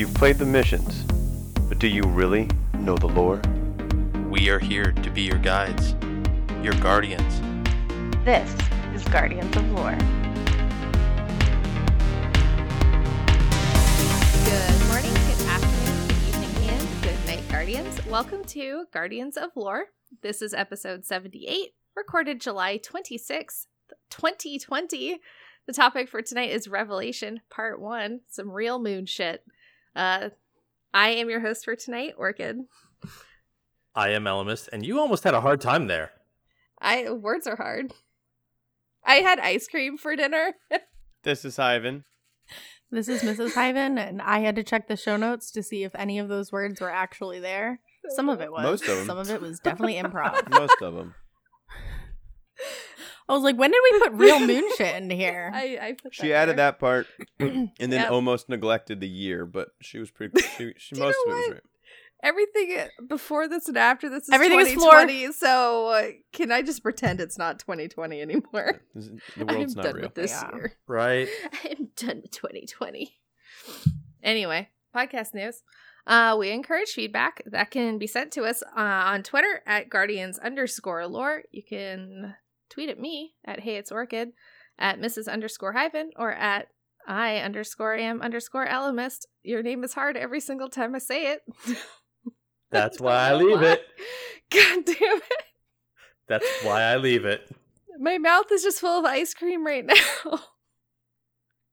You've played the missions, but do you really know the lore? We are here to be your guides, your guardians. This is Guardians of Lore. Good morning, good afternoon, good evening, and good night, Guardians. Welcome to Guardians of Lore. This is episode 78, recorded July 26th, 2020. The topic for tonight is Revelation Part 1, some real moon shit. Uh, I am your host for tonight, Orchid. I am Elemist, and you almost had a hard time there. I words are hard. I had ice cream for dinner. This is Hyven. This is Mrs. Hyven, and I had to check the show notes to see if any of those words were actually there. Some of it was. Most of 'em. Some of it was definitely improv. Most of them. I was like, when did we put real moon shit into here? I, I put She added there. that part and then Yep. almost neglected the year, but she was pretty. She, she most of it was right. Everything before this and after this is Everything is 2020, so uh, can I just pretend it's not 2020 anymore? The world's I'm not done real. with this Yeah. year. Right? I'm done with 2020. Anyway, podcast news. Uh, we encourage feedback that can be sent to us uh, on Twitter at guardians underscore lore. You can tweet at me at hey it's orchid, at Mrs. underscore Hyven, or at I underscore am underscore alamist. Your name is hard every single time I say it. That's why I leave it. God damn it. That's why I leave it. My mouth is just full of ice cream right now.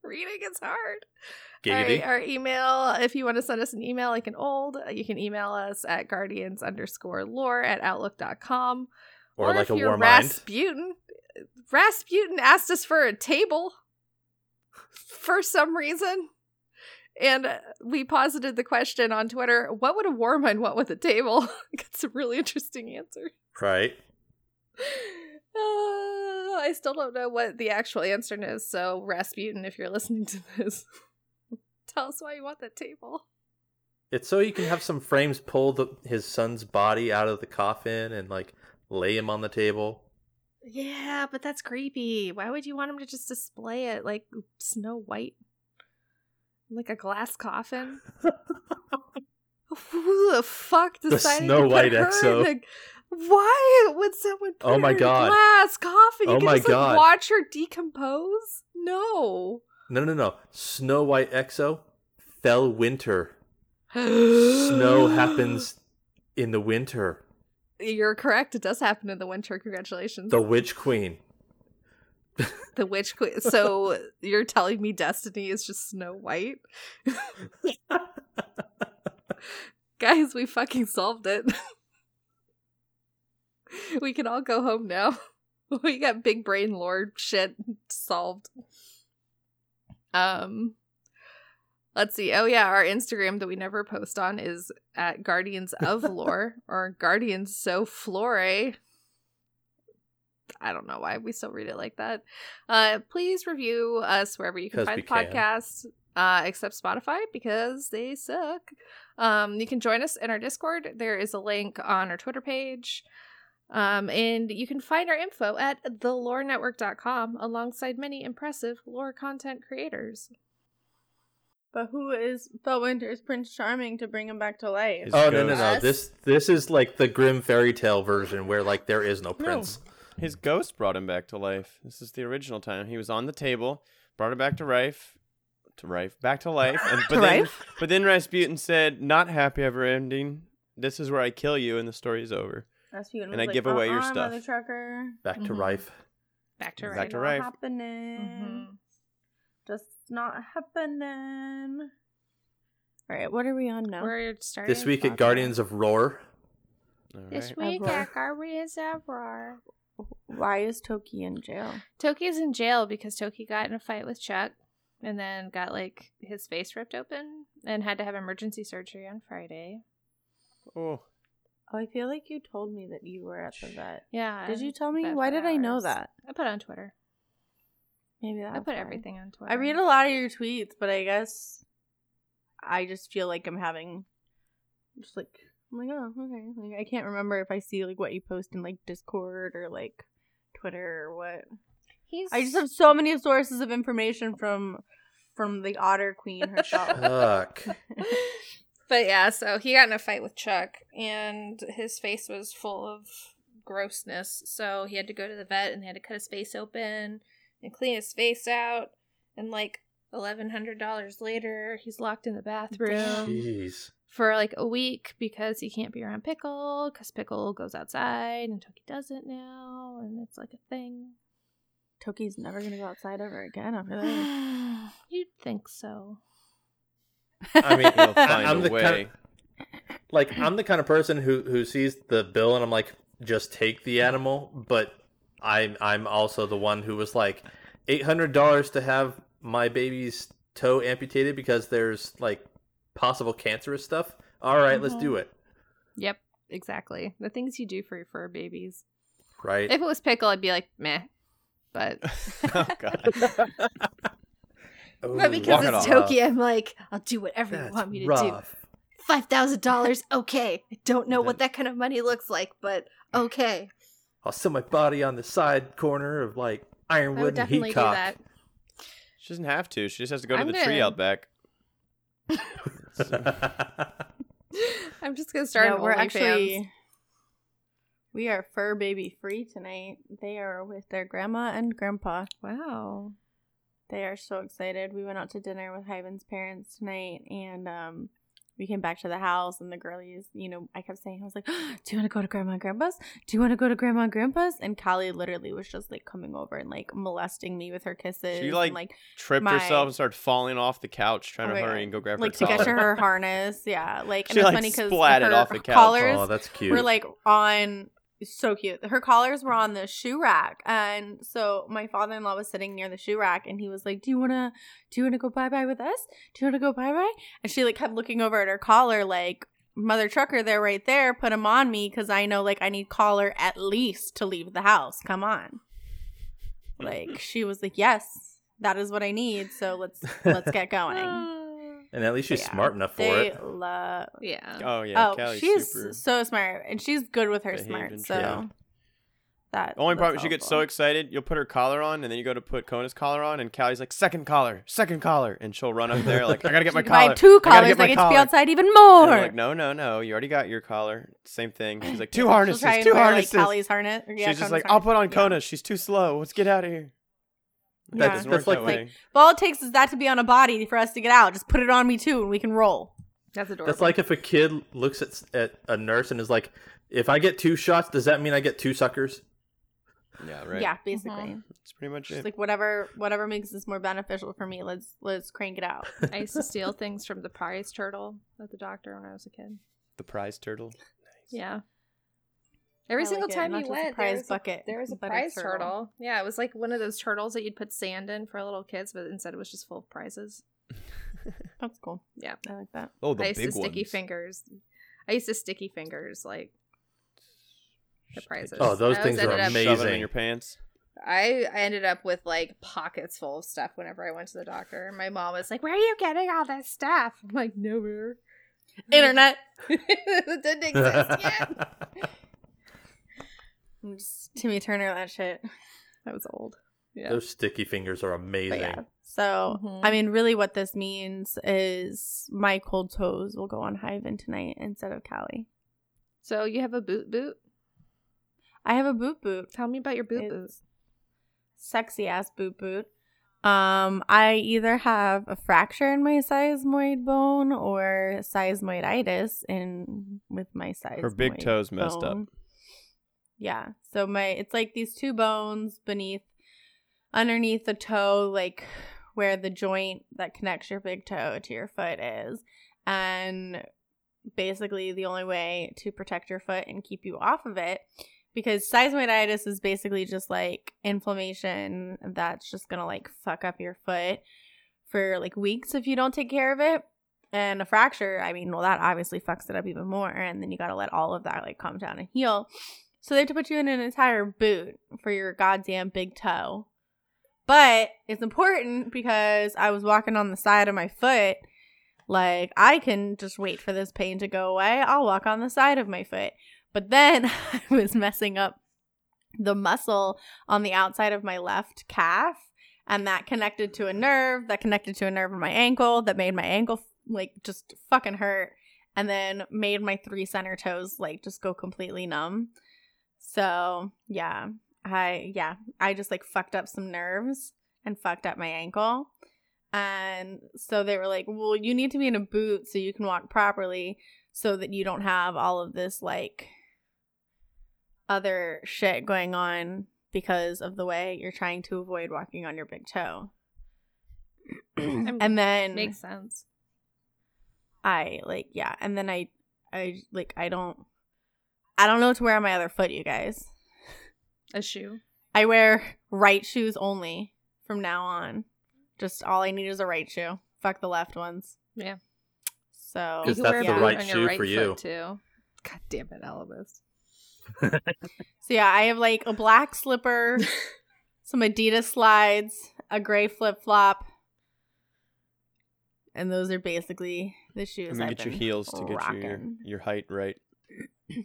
Reading is hard. Right, our email, if you want to send us an email like an old, you can email us at guardians underscore lore at outlook.com. or, like a you're Warmind. Rasputin, Rasputin asked us for a table for some reason. And we posited the question on Twitter what would a Warmind want with a table? Got some really interesting answers. Right? Uh, I still don't know what the actual answer is. So, Rasputin, if you're listening to this, tell us why you want that table. It's so you can have some frames pull the, his son's body out of the coffin and like lay him on the table. Yeah, but that's creepy. Why would you want him to just display it like Snow White? Like a glass coffin? Who the fuck The Snow to White her XO. in a- Why would someone put Oh my God. a glass coffin? You Oh can my just like, God. watch her decompose? No. No, no, no. Snow White EXO Felwinter. Snow happens in the winter. You're correct. It does happen in the winter. Congratulations. The Witch Queen. The witch queen. So you're telling me Destiny is just Snow White? Guys, we fucking solved it. we can all go home now. We got big brain lord shit solved. Um let's see. Oh yeah, our Instagram that we never post on is at Guardians of Lore or Guardians So Flore. I don't know why we still read it like that. Uh please review us wherever you can find we can. podcasts, uh, except Spotify because they suck. Um, you can join us in our Discord. There is a link on our Twitter page. Um, and you can find our info at thelorenetwork.com alongside many impressive lore content creators. But who is Felwinter's Prince Charming to bring him back to life? His Oh no no no! Us? This this is like the grim fairy tale version where like there is no prince. No. His ghost brought him back to life. This is the original time. He was on the table, brought him back to life, to life, back to life. And but To then, life? but then Rasputin said, "Not happy ever ending. This is where I kill you, and the story is over." Rasputin And was I give away your "Uh-uh, stuff." Back to Mhm. Rife. Back to Rife. Back to Not Rife. happening. Mhm. Just not happening. All right, what are we on now? We're starting This week Podcast. at Guardians of Roar. All This right. week Ever. at Guardians of Roar. Why is Toki in jail? Toki's in jail because Toki got in a fight with Chuck and then got like his face ripped open and had to have emergency surgery on Friday. Oh, Oh, I feel like you told me that you were at the vet. Yeah. Did you tell me? Why for did I know that? I put it on Twitter. Maybe that. I put everything on Twitter. I read a lot of your tweets, but I guess I just feel like I'm having just like I'm like, oh, okay. Like I can't remember if I see like what you post in like Discord or like Twitter or what. He's I just have so many sources of information from from the Otter Queen herself. Fuck. but yeah, so he got in a fight with Chuck, and his face was full of grossness. So he had to go to the vet, and they had to cut his face open and clean his face out. And like eleven hundred dollars later, he's locked in the bathroom Jeez. for like a week because he can't be around Pickle because Pickle goes outside and Toki doesn't now, and it's like a thing. Toki's never gonna go outside ever again after that. You'd think so. I mean, He'll find I'm a the way. kind of, like I'm the kind of person who who sees the bill and I'm like, just take the animal. But I'm I'm also the one who was like, eight hundred dollars to have my baby's toe amputated because there's like possible cancerous stuff. All right, let's do mm-hmm. it. Yep, exactly. The things you do for your fur babies. Right. If it was Pickle, I'd be like, meh. But, oh god. Ooh, but because walk it it's off. Toki, I'm like, I'll do whatever you want me to do. Five thousand dollars, okay. I don't know what that kind of money looks like, but okay. I'll set my body on the side corner of like I would ironwood and definitely heat do cock. that. She doesn't have to. She just has to go to I'm the tree gonna- out back. I'm just gonna start. No, we're OnlyFans. actually we are fur baby free tonight. They are with their grandma and grandpa. wow. They are so excited. We went out to dinner with Hyven's parents tonight, and um, we came back to the house, and the girlies, you know, I kept saying, I was like, "Do you want to go to Grandma and Grandpa's? Do you want to go to Grandma and Grandpa's?" And Callie literally was just like coming over and like molesting me with her kisses. She, like, and, like Tripped My- herself and started falling off the couch, trying Oh to hurry God. and go grab her. like her to get to her harness. Yeah, like and She, it's like, funny because splatted her off the couch. collars oh, that's cute. were like on so cute. Her collars were on the shoe rack, and so my father in law was sitting near the shoe rack, and he was like, "Do you wanna, do you wanna go bye bye with us? Do you wanna go bye bye?" And she like kept looking over at her collar, like, "Mother trucker, they're right there. Put them on me, because I know like I need collar at least to leave the house. Come on." Like she was like, "Yes, that is what I need. So let's let's get going." And at least she's Yeah. smart enough for They it. love Yeah. Oh yeah, oh, Callie's she's super. so smart, and she's good with her behaved smart. So Yeah. that The only that's problem, she gets so excited, you'll put her collar on, and then you go to put Kona's collar on, and Callie's like, second collar, second collar, and she'll run up there like, I gotta get my She can buy collar. two I gotta collars. get my I get to collar. be outside even more. we're like, no, no, no, you already got your collar. Same thing. She's like, two She'll harnesses, try and two wear, harnesses. Like Callie's harness. yeah, She's just Kona's like, I'll put on Yeah. Kona. She's too slow. Let's get out of here. That Yeah. doesn't That's work like- that way. But all it takes is that to be on a body for us to get out. Just put it on me too, and we can roll. That's adorable. That's like if a kid looks at at a nurse and is like, "If I get two shots, does that mean I get two suckers?" yeah, right. Yeah, basically. Mm-hmm. That's pretty much Just it. like whatever, whatever makes this more beneficial for me. Let's let's crank it out. I used to steal things from the prize turtle at the doctor when I was a kid. the prize turtle. Yeah. Every I single like time you just a went, prize there was bucket, a, there was a prize turtle. turtle. Yeah, it was like one of those turtles that you'd put sand in for little kids, but instead it was just full of prizes. That's cool. Yeah. I like that. Oh, the I used big to sticky ones. fingers. I used to sticky fingers like the prizes. Oh, those things are amazing. up- in your pants. I I ended up with like pockets full of stuff whenever I went to the doctor. My mom was like, "Where are you getting all this stuff?" I'm like, "Nowhere." Internet. it didn't exist yet. Just Timmy Turner, that shit. That was old. Yeah. Those sticky fingers are amazing. yeah. So Mhm. I mean, really, what this means is my cold toes will go on Hyven tonight instead of Callie. So you have a boot boot. I have a boot boot. Tell me about your boot boot. Sexy ass boot boot. Um, I either have a fracture in my sesamoid bone or sesamoiditis in with my sesamoid. Her big toes messed up. Yeah. So my it's like these two bones beneath underneath the toe, like where the joint that connects your big toe to your foot is. And basically the only way to protect your foot and keep you off of it because sesamoiditis is basically just like inflammation that's just gonna like fuck up your foot for like weeks if you don't take care of it and a fracture i mean well that obviously fucks it up even more and then you gotta let all of that like calm down and heal so they have to put you in an entire boot for your goddamn big toe. But it's important because i was walking on the side of my foot. Like i can just wait for this pain to go away. I'll walk on the side of my foot. But then I was messing up the muscle on the outside of my left calf, and that connected to a nerve that connected to a nerve in my ankle that made my ankle like just fucking hurt and then made my three center toes like just go completely numb. So, yeah. I yeah, I just like fucked up some nerves and fucked up my ankle. And so they were like, "Well, you need to be in a boot so you can walk properly so that you don't have all of this like other shit going on because of the way you're trying to avoid walking on your big toe." and then Makes sense. I like yeah, and then I I like I don't I don't know what to wear on my other foot, you guys. A shoe. I wear right shoes only from now on. Just all I need is a right shoe. Fuck the left ones. Yeah. So Because You that's wear a the right on your shoe right for foot, you. too. God damn it, Elvis. So yeah, I have like a black slipper, some Adidas slides, a gray flip flop, and those are basically the shoes. I'm gonna I've get your heels to get your your height right.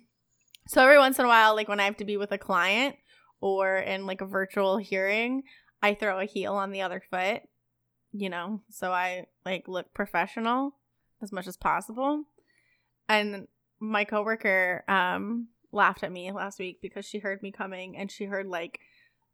So every once in a while, like when I have to be with a client or in like a virtual hearing, I throw a heel on the other foot, you know, so I like look professional as much as possible. And my coworker um laughed at me last week because she heard me coming and she heard like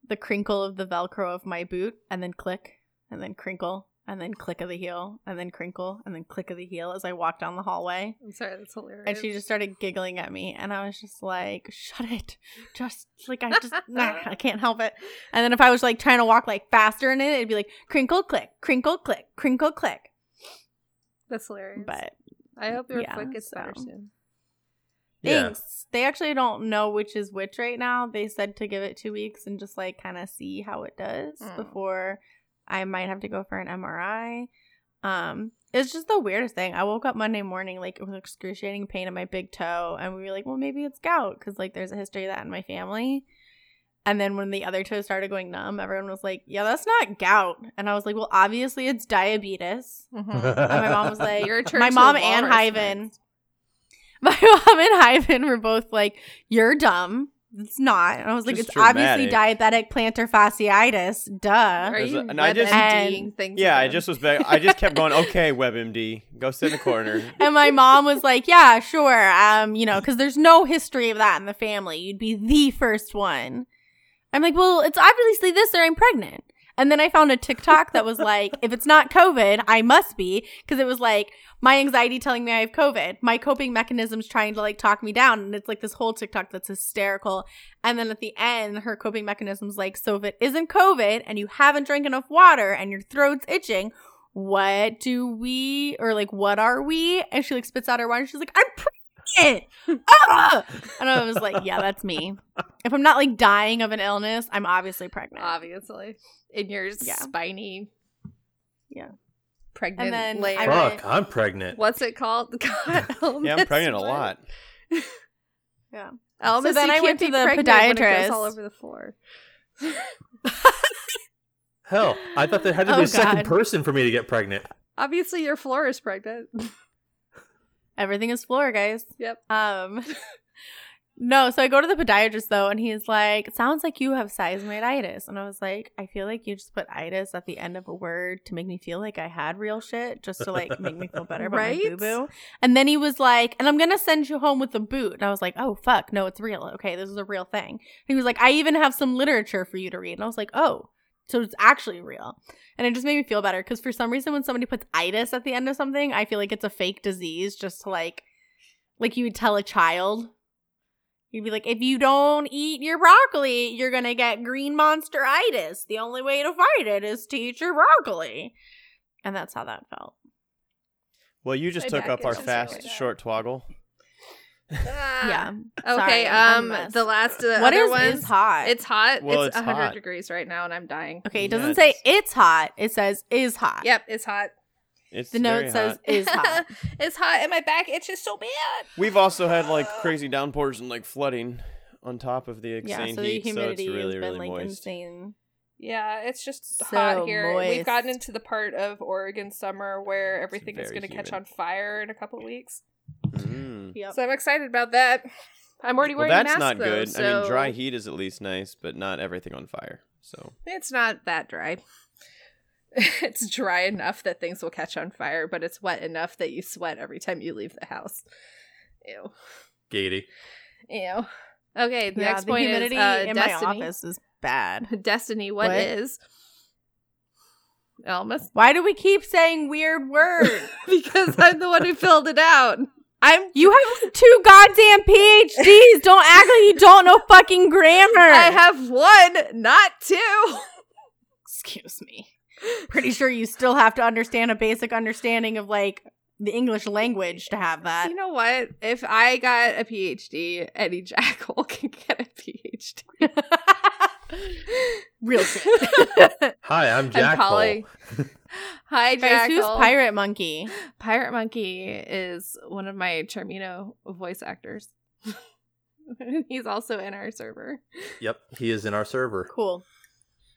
the crinkle of the velcro of my boot and then click and then crinkle and then click of the heel and then crinkle and then click of the heel as I walked down the hallway. I'm sorry, that's hilarious. And she just started giggling at me, and I was just like, "Shut it! Just like I just nah, I can't help it." And then if I was like trying to walk like faster in it, it'd be like crinkle click, crinkle click, crinkle click. That's hilarious. But I hope your yeah, foot gets better so- soon. Yeah. thanks. They actually don't know which is which right now. They said to give it two weeks and just like kind of see how it does Mm. before I might have to go for an MRI. Um, it's just the weirdest thing. I woke up Monday morning like with excruciating pain in my big toe, and we were like, well, maybe it's gout because like there's a history of that in my family. And then when the other toe started going numb, everyone was like, yeah, that's not gout. And I was like, well, obviously it's diabetes. Mhm. And my mom was like, You're a my mom and walrus Hyven. nuts. My mom and Hyven were both like, you're dumb. It's not. And I was like, Just it's obviously diabetic plantar fasciitis. Duh. Are you and I just- WebMDing things? Yeah, I just was back. I just kept going. Okay, WebMD, go sit in the corner. And my mom was like, yeah, sure. Um, you know, because there's no history of that in the family. You'd be the first one. I'm like, well, it's obviously this or I'm pregnant. And then I found a TikTok that was like, if it's not COVID, I must be. Because it was like, my anxiety telling me I have COVID, my coping mechanisms trying to like talk me down. And it's like this whole TikTok that's hysterical. And then at the end, her coping mechanism's like, so if it isn't COVID and you haven't drank enough water and your throat's itching, what do we, or like, what are we? And she like spits out her. And she's like, I'm pregnant. ah! And I was like, yeah, that's me. If I'm not like dying of an illness, I'm obviously pregnant. obviously in your Yeah. spiny, Yeah. pregnant And then layer. I Fuck, I'm pregnant. What's it called? God, Yeah, I'm pregnant a lot. Yeah. Elvis, So then I can't went to be the pregnant when it goes podiatrist. all over the floor. Hell, I thought there had to be Oh, a second God. person for me to get pregnant. Obviously, your floor is pregnant. Everything is floor, guys. yep. Um No, so I go to the podiatrist though, and he's like, "It sounds like you have seismitis." And I was like, "I feel like you just put itis at the end of a word to make me feel like I had real shit, just to like make me feel better about Right? my boo boo." And then he was like, "And I'm gonna send you home with a boot." And I was like, "Oh fuck, no, it's real. Okay, this is a real thing." And he was like, "I even have some literature for you to read." And I was like, "Oh." So it's actually real. And it just made me feel better because for some reason when somebody puts itis at the end of something, I feel like it's a fake disease just to like like you would tell a child. You'd be like, if you don't eat your broccoli, you're gonna get green monster itis. The only way to fight it is to eat your broccoli. And that's how that felt. Well, you just My took up our fast really short twoggle. Yeah. Okay. Sorry, um, the last uh, What other is, ones. is hot? It's hot. Well, it's it's 100 hot. degrees right now, and I'm dying. okay, it doesn't say it's- it's hot. It says is hot. Yep, it's hot. It's The note says hot. is hot. it's hot, and my back itches so bad. We've also had like crazy downpours and like flooding on top of the yeah, insane so the heat, so it's humidity really has been really like moist. insane. Yeah, it's just So hot here. We've gotten into the part of Oregon summer where everything is going to catch on fire in a couple weeks. Mm. Yep. So I'm excited about that. I'm already Well, wearing that's a mask not though, good. I so mean, dry heat is at least nice, but not everything on fire. So It's not that dry. it's dry enough that things will catch on fire, but it's wet enough that you sweat every time you leave the house. Ew. Gady. Ew. Okay, the yeah, next the point humidity is uh, in Destiny. my office is bad. Destiny, what What? is? Elmas? Why do we keep saying weird words? because I'm the one who filled it out. I'm you have two goddamn PhDs. Don't act like you don't know fucking grammar. I have one, not two. Excuse me. Pretty sure you still have to understand a basic understanding of like the English language to have that. You know what? If I got a PhD, any jackal can get a PhD. Real shit. Hi, I'm I'm Jack. calling. Hi, Guys, Jackal. who's Pirate Monkey? Pirate Monkey is one of my Charmino voice actors. He's also in our server. Yep, he is in our server. Cool.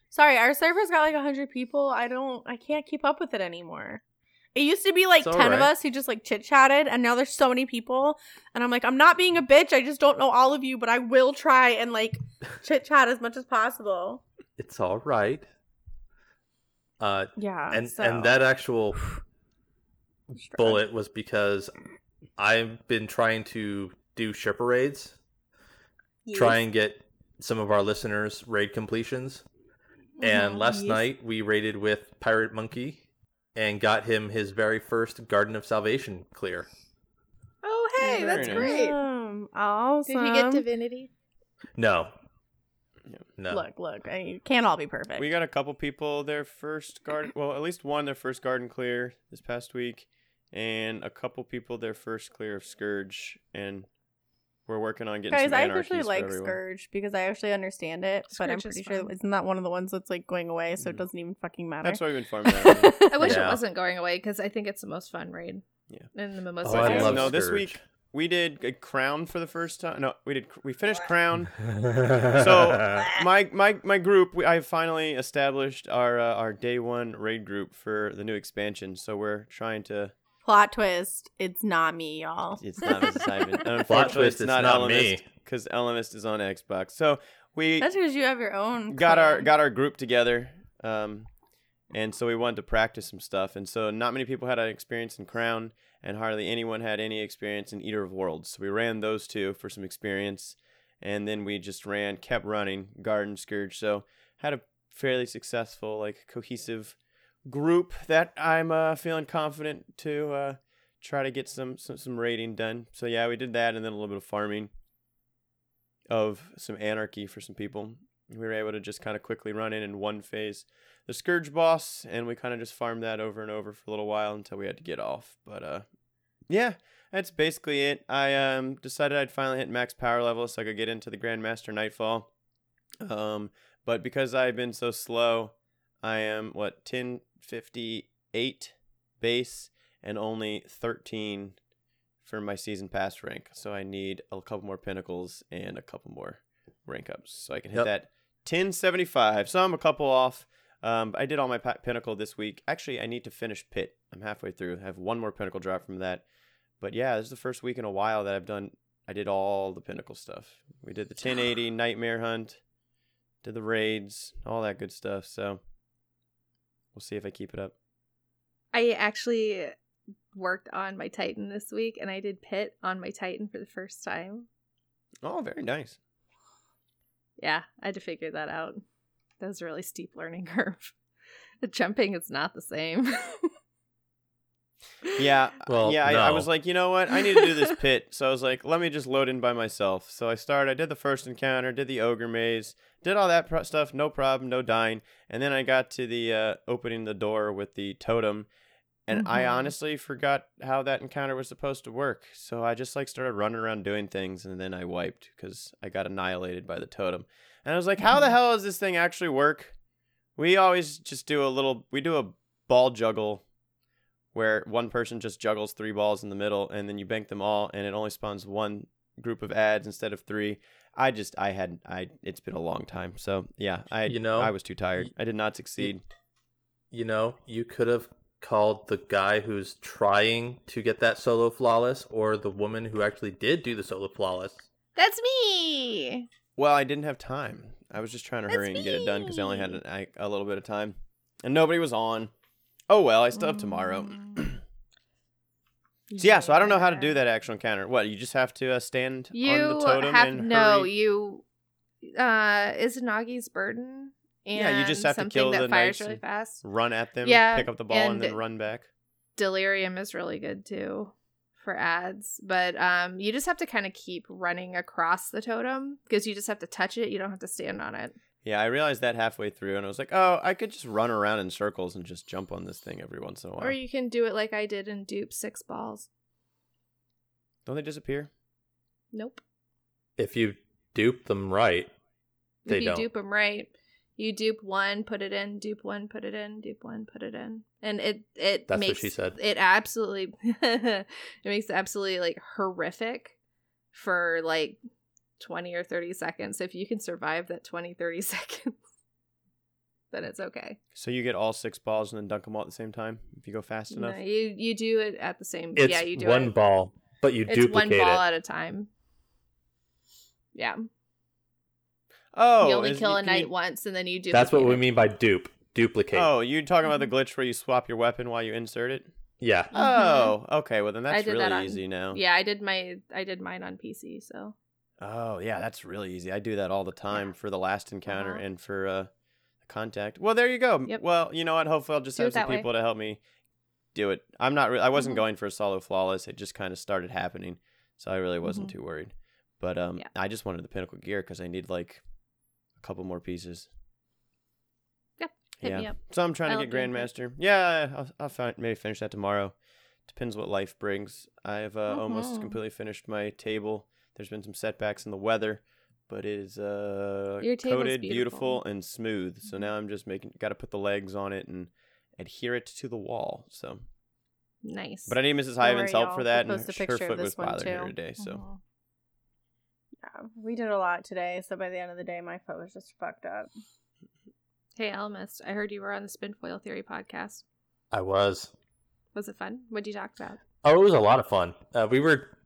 Sorry, our server's got like 100 people. I don't, I can't keep up with it anymore. It used to be like It's 10 of us who just like chit chatted, and now there's so many people. And I'm like, I'm not being a bitch. I just don't know all of you, but I will try and like chit chat as much as possible. It's all right. Uh, Yeah. and so- and that actual bullet was because I've been trying to do sherpa raids, try and get some of our listeners raid completions. And Mhm. last Yes. night we raided with Pirate Monkey and got him his very first Garden of Salvation clear. Oh, hey, Very that's nice. great. Awesome. Awesome. Did he get divinity? No. No. Look, look. I it can't all be perfect. We got a couple people their first garden. Well, at least one their first garden clear this past week, and a couple people their first clear of scourge, and we're working on getting Guys, some I actually like everyone. Scourge because I actually understand it, but I'm pretty sure fun. isn't that one of the ones that's like going away, so it Mhm. doesn't even fucking matter. That's why we've been farming that. I wish Yeah. it wasn't going away because I think it's the most fun raid. Yeah. In the Mimosa. Oh, I series. love no, this week we did a crown for the first time. No, we did. We finished crown. so my my my group. We, I finally established our uh, our day one raid group for the new expansion. So we're trying to. Plot twist: It's not me, y'all. It's not Mrs. Hyven. And unfortunately, twist, it's it's not, not me. Elemist because Elemist is on Xbox. So we That's because you have your own. got our got our group together um and so we wanted to practice some stuff and so not many people had an experience in crown and hardly anyone had any experience in eater of worlds so we ran those two for some experience and then we just ran kept running garden scourge so had a fairly successful like cohesive group that i'm uh, feeling confident to uh, try to get some, some some raiding done. So yeah we did that and then a little bit of farming of some anarchy for some people. We were able to just kind of quickly run in in one phase. The scourge boss and we kind of just farmed that over and over for a little while until we had to get off. But uh yeah that's basically it. I um decided i'd finally hit max power level so i could get into the grandmaster nightfall. Um but because i've been so slow i am what 1058 base and only 13 for my season pass rank. So i need a couple more pinnacles and a couple more rank ups. So i can hit Yep. that 1075 so i'm a couple off. Um, i did all my pinnacle this week. Actually i need to finish pit i'm halfway through. I have one more pinnacle drop from that. But yeah this is the first week in a while that i've done i did all the pinnacle stuff. We did the 1080 nightmare hunt did the raids all that good stuff. So we'll see if i keep it up I actually worked on my Titan this week and I did pit on my Titan for the first time. oh very nice Yeah, I had to figure that out. That was a really steep learning curve. The jumping is not the same. Yeah. Well, yeah, I, I was like, you know what? I need to do this pit. So I was like, let me just load in by myself. So I started, I did the first encounter, did the ogre maze, did all that pro- stuff, no problem, no dying. And then I got to the uh, opening the door with the totem. And I Mhm. honestly forgot how that encounter was supposed to work. So I just like started running around doing things and then I wiped because I got annihilated by the totem. And I was like, how the hell does this thing actually work? We always just do a little, we do a ball juggle where one person just juggles three balls in the middle and then you bank them all and it only spawns one group of ads instead of three. I just I had I it's been a long time. So yeah, I You know, I was too tired. I did not succeed. you know, you could have called the guy who's trying to get that solo flawless or the woman who actually did do the solo flawless. That's me. Well, I didn't have time. I was just trying to That's hurry and get it done because I only had me. an, I, a little bit of time. and nobody was on. Oh well, I still have tomorrow. So yeah, so I don't know how to do that actual encounter. What you just have to uh, stand You on the totem have and no. hurry? You uh, is Nagi's burden. And Yeah, you just have to kill the fires knights really fast. run at them, Yeah, pick up the ball, and, and- then run back. Delirium is really good too for ads, but um, you just have to kind of keep running across the totem because you just have to touch it. You don't have to stand on it. Yeah, I realized that halfway through, and I was like, oh, I could just run around in circles and just jump on this thing every once in a while. Or you can do it like I did and dupe six balls. Don't they disappear? Nope. If you dupe them right, They if you don't. dupe them right, you dupe one, put it in, dupe one, put it in, dupe one, put it in, and it it That's what she said. it absolutely it makes it absolutely like horrific for like 20 or 30 seconds. If you can survive that 20 30 seconds, then it's okay. So you get all six balls and then dunk them all at the same time if you go fast enough. No, you you do it at the same. it's yeah, you do one it. ball, but you duplicate it. One ball it. at a time. Yeah, Oh, you only is- kill a can knight you- once, and then you do. That's what we mean by dupe. Duplicate. Oh, you're talking about the Mm-hmm. glitch where you swap your weapon while you insert it? Yeah. Oh, okay. Well, then I that's did really that on- easy now. Yeah, I did my I did mine on PC. So Oh, yeah, that's really easy. I do that all the time for the last encounter Uh-huh. and for uh contact. Well, there you go. Yep. Well, you know what? Hopefully, I'll just Do have some that way. people to help me do it. I'm not. Re- I wasn't Mhm. going for a solo flawless. It just kind of started happening, so I really wasn't Mhm. too worried. But um, Yeah. I just wanted the pinnacle gear because I need like a couple more pieces. Yep, hit yeah. me up. So I'm trying I to get. Grandmaster. Yeah, I'll, I'll fin- maybe finish that tomorrow. Depends what life brings. I've uh, almost Mhm. completely finished my table. There's been some setbacks in the weather, but it is uh, coated, beautiful. beautiful, and smooth. So Mhm. now I'm just making. Got to put the legs on it and adhere it to the wall. So, Nice. but I need Mrs. Don't Hyven's worry, help for that, We'll and post a her picture of foot this was one, bothering her today. So. Mhm. Yeah, we did a lot today, so by the end of the day, my foot was just fucked up. Hey, Almist, I heard you were on the Spinfoil Theory podcast. I was. Was it fun? What did you talk about? Oh, it was a lot of fun. Uh, we were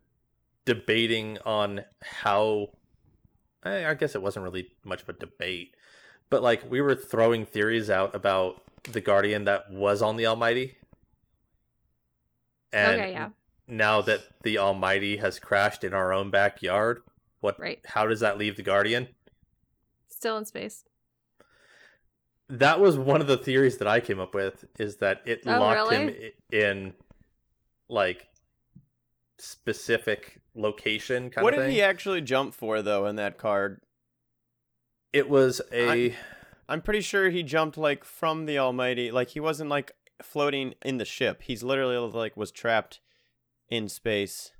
debating on how. I, I guess it wasn't really much of a debate, but like we were throwing theories out about the Guardian that was on the Almighty. And okay, yeah. now that the Almighty has crashed in our own backyard, what? Right. How does that leave the Guardian? Still in space. That was one of the theories that I came up with. Is that it Oh, locked really? him in, like, specific location kind What of did he actually jump for though in that card? It was a I'm, pretty sure he jumped like from the Almighty. Like he wasn't like floating in the ship. He's literally like was trapped in space,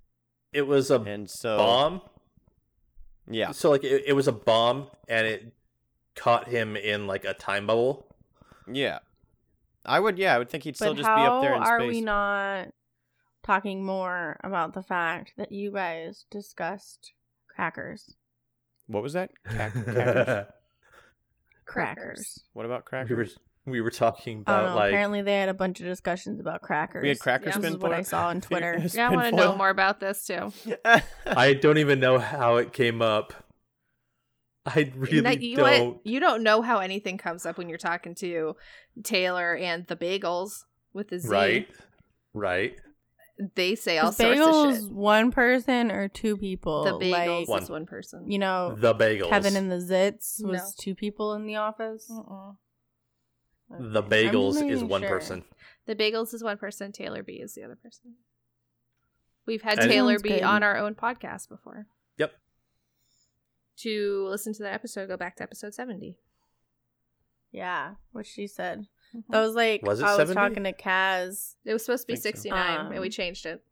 it was a and so bomb. Yeah, So like it, it was a bomb, and it caught him in like a time bubble. yeah. I would. Yeah, I would think he'd still but just be up there in are we not talking more about the fact that you guys discussed crackers? What was that? Cac- crackers? Crackers. what about we were crackers? we were talking about know. like Apparently, they had a bunch of discussions about crackers. We had crackers. Yeah. This is what I saw on Twitter. Yeah, I want to know more about this too. I don't even know how it came up. I really That- you, don't. what- you don't know how anything comes up when you're talking to Taylor and the Bagels with the Z. Right, right. They say all Is sorts bagels of shit. one person or two people? The Bagels Like, One. is one person. you know, The bagels. Kevin and the Zits was No. two people in the office. Mm-mm. the Okay. I'm bagels is one sure. person. The Bagels is one person. Taylor B is the other person. We've had And- Taylor B good. on our own podcast before. Yep. To listen to that episode, go back to episode 70. Yeah, what she said. That was like Was it I was 70? talking to Kaz. It was supposed to be Think so. 69, and we Um, changed it.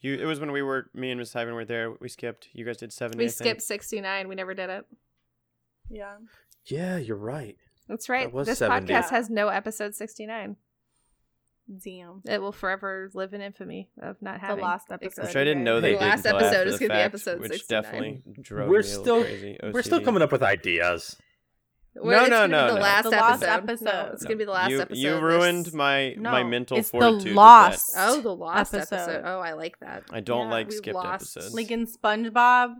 you. It was when we were me and Miss Hyven were there. We skipped. You guys did seventy. We skipped 69. We never did it. Yeah. Yeah, you're right. That's right. That This 70. podcast has no episode 69. Damn. It will forever live in infamy of not having. The last episode. Which I didn't know they The did last episode is gonna be fact, episode which 69. definitely drove We're me a little still crazy. we're still coming up with ideas. Well, No, it's no, gonna be no, The no. last The last episode. No, episode. it's gonna be the last you, episode. You ruined my my No, mental it's the fortitude. with lost. Oh, the lost episode. episode. Oh, I like that. I don't Yeah, like we skipped lost- episodes. Like in SpongeBob.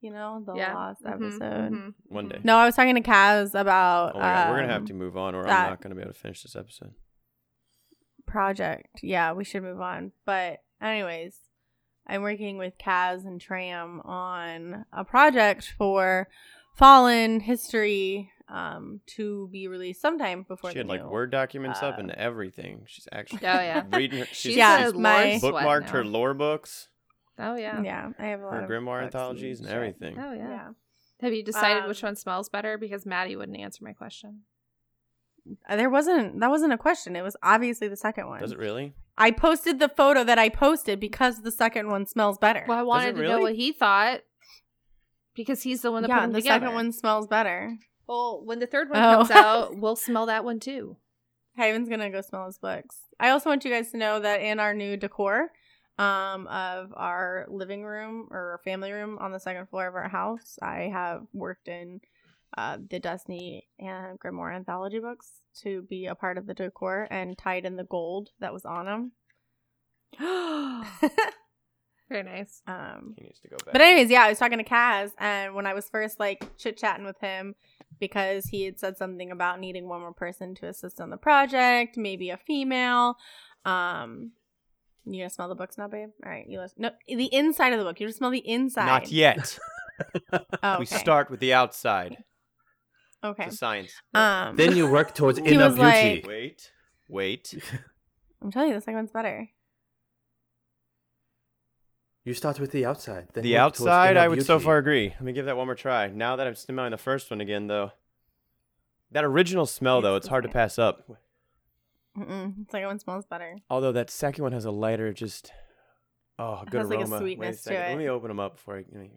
You know, the yeah. lost Mhm, episode. mhm, One mhm. day. No, I was talking to Kaz about Oh my God, we're gonna have um, to move on, or I'm not gonna be able to finish this episode. project. Yeah, we should move on. But anyways, I'm working with Kaz and Tram on a project for Fallen History um to be released sometime before She the had like word documents up uh, and everything. She's actually Oh, yeah. reading. Her, she's, She's Yeah, she's my- bookmarked her lore books, Oh yeah. Yeah, I have a lot her of grimoire anthologies, and shit. everything. Oh yeah. Yeah. Have you decided which Um, one smells better? Because Maddie wouldn't answer my question. Uh, There wasn't that wasn't a question. It was obviously the second one. Does it really? I posted the photo that I posted because the second one smells better. Well, I wanted to know what he thought because he's the one that put yeah, them the together. second one smells better. Well, when the third one Oh. comes out, we'll smell that one too. Hyven's gonna go smell his books. I also want you guys to know that in our new decor um of our living room or our family room on the second floor of our house, I have worked in uh, the Destiny and Grimoire anthology books to be a part of the decor and tied in the gold that was on them. Very nice. um, He needs to go back. but anyways, yeah, I was talking to Kaz, and when I was first like chit chatting with him, because he had said something about needing one more person to assist on the project, maybe a female. Um, you gonna smell the books now, babe? All right, you listen. No, the inside of the book. You just smell the inside. Not yet. Oh, We start with the outside. Okay. It's science. Um, then you work towards inner beauty. like- Wait, wait. I'm telling you, the second one's better. You start with the outside. Then the outside, I would so far agree. Let me give that one more try. Now that I'm smelling the first one again, though, that original smell, though, It's it's hard to pass up. Mm-mm, the second one smells better. Although that second one has a lighter, just oh, good has, like, a aroma. Wait sweetness to second. Let me open them up before I. okay.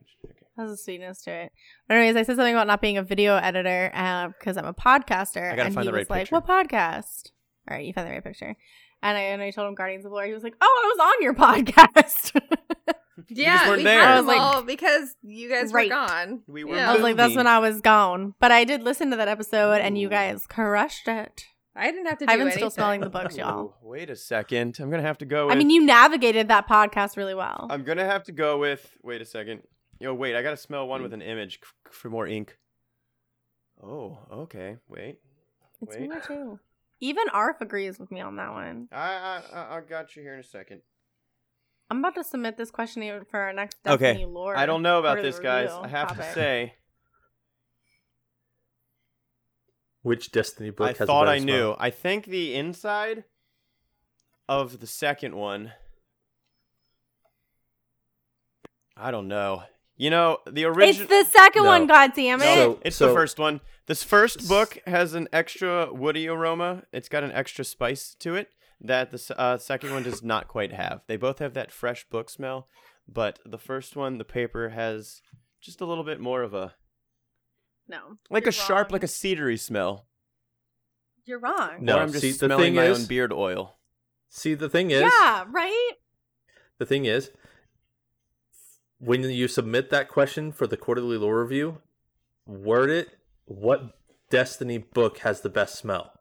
Has a sweetness to it. But anyways, I said something about not being a video editor uh, because I'm a podcaster. I gotta and find he the right was like, picture. "What podcast?" All right, you found the right picture. And I and I told him Guardians of the Lore. He was like, "Oh, I was on your podcast." Yeah, weren't we there. had I them was like- all because you guys Right. were gone. We were Yeah. I was like, "That's when I was gone." But I did listen to that episode, and you guys crushed it. I didn't have to do I've been anything. still smelling the books, y'all. Ooh, wait a second. I'm gonna have to go. With, I mean, you navigated that podcast really well. I'm gonna have to go with. Wait a second. Yo, wait. I gotta smell one with an image for more ink. Oh, okay. Wait. it's wait. me too. Even Arf agrees with me on that one. I, I I- I got you here in a second. I'm about to submit this question even for our next Okay, Destiny lore. I don't know about this, guys. I have to say, Which Destiny book I has a thought better I knew. smell? I think the inside of the second one. I don't know. You know, the original. It's the second No. one, God damn it! No, So- it's so- the first one. This first book has an extra woody aroma. It's got an extra spice to it that the uh, second one does not quite have. They both have that fresh book smell, but the first one, the paper has just a little bit more of a no, like you're a sharp, like a cedary smell. You're wrong. No, or I'm just see, smelling my is- own beard oil. See, the thing is, Yeah, right. the thing is, when you submit that question for the quarterly lore review, word it. What Destiny book has the best smell?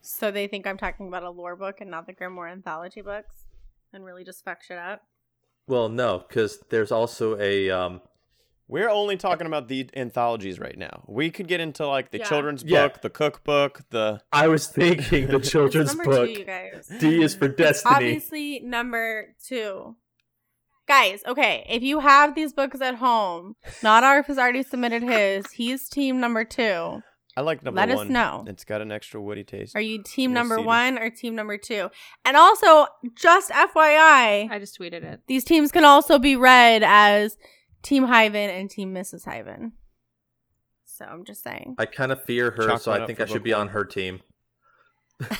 So they think I'm talking about a lore book and not the Grimoire anthology books, and really just fuck shit up. Well, no, because there's also a um, We're only talking about the anthologies right now. We could get into like the Yeah. children's Yeah. book, the cookbook, the I was thinking the It's children's number book. two, you guys. D is for Destiny. Obviously, number two. Guys, okay, if you have these books at home, not Arf has already submitted his. He's team number two. I like number Let us know. It's got an extra woody taste. Are you team We'll number see. one or team number two? And also, just FYI, I just tweeted it. these teams can also be read as Team Hyven and Team Mrs. Hyven. So I'm just saying. I kind of fear her, Chalk so I think I should be one. on her team.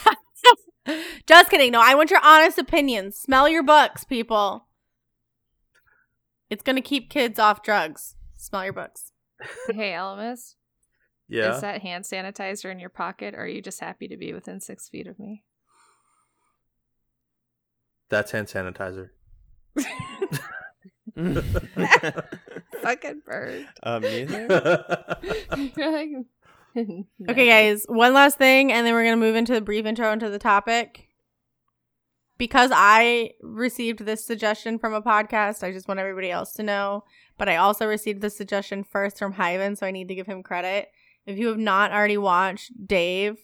just kidding. No, I want your honest opinions. Smell your books, people. It's gonna keep kids off drugs. Smell your books. hey, Elemis, Yeah. is that hand sanitizer in your pocket, or are you just happy to be within six feet of me? That's hand sanitizer. Fucking bird. um. Okay, guys. One last thing, and then we're gonna move into the brief intro into the topic. Because I received this suggestion from a podcast, I just want everybody else to know. But I also received the suggestion first from Hyven, so I need to give him credit. If you have not already watched Dave,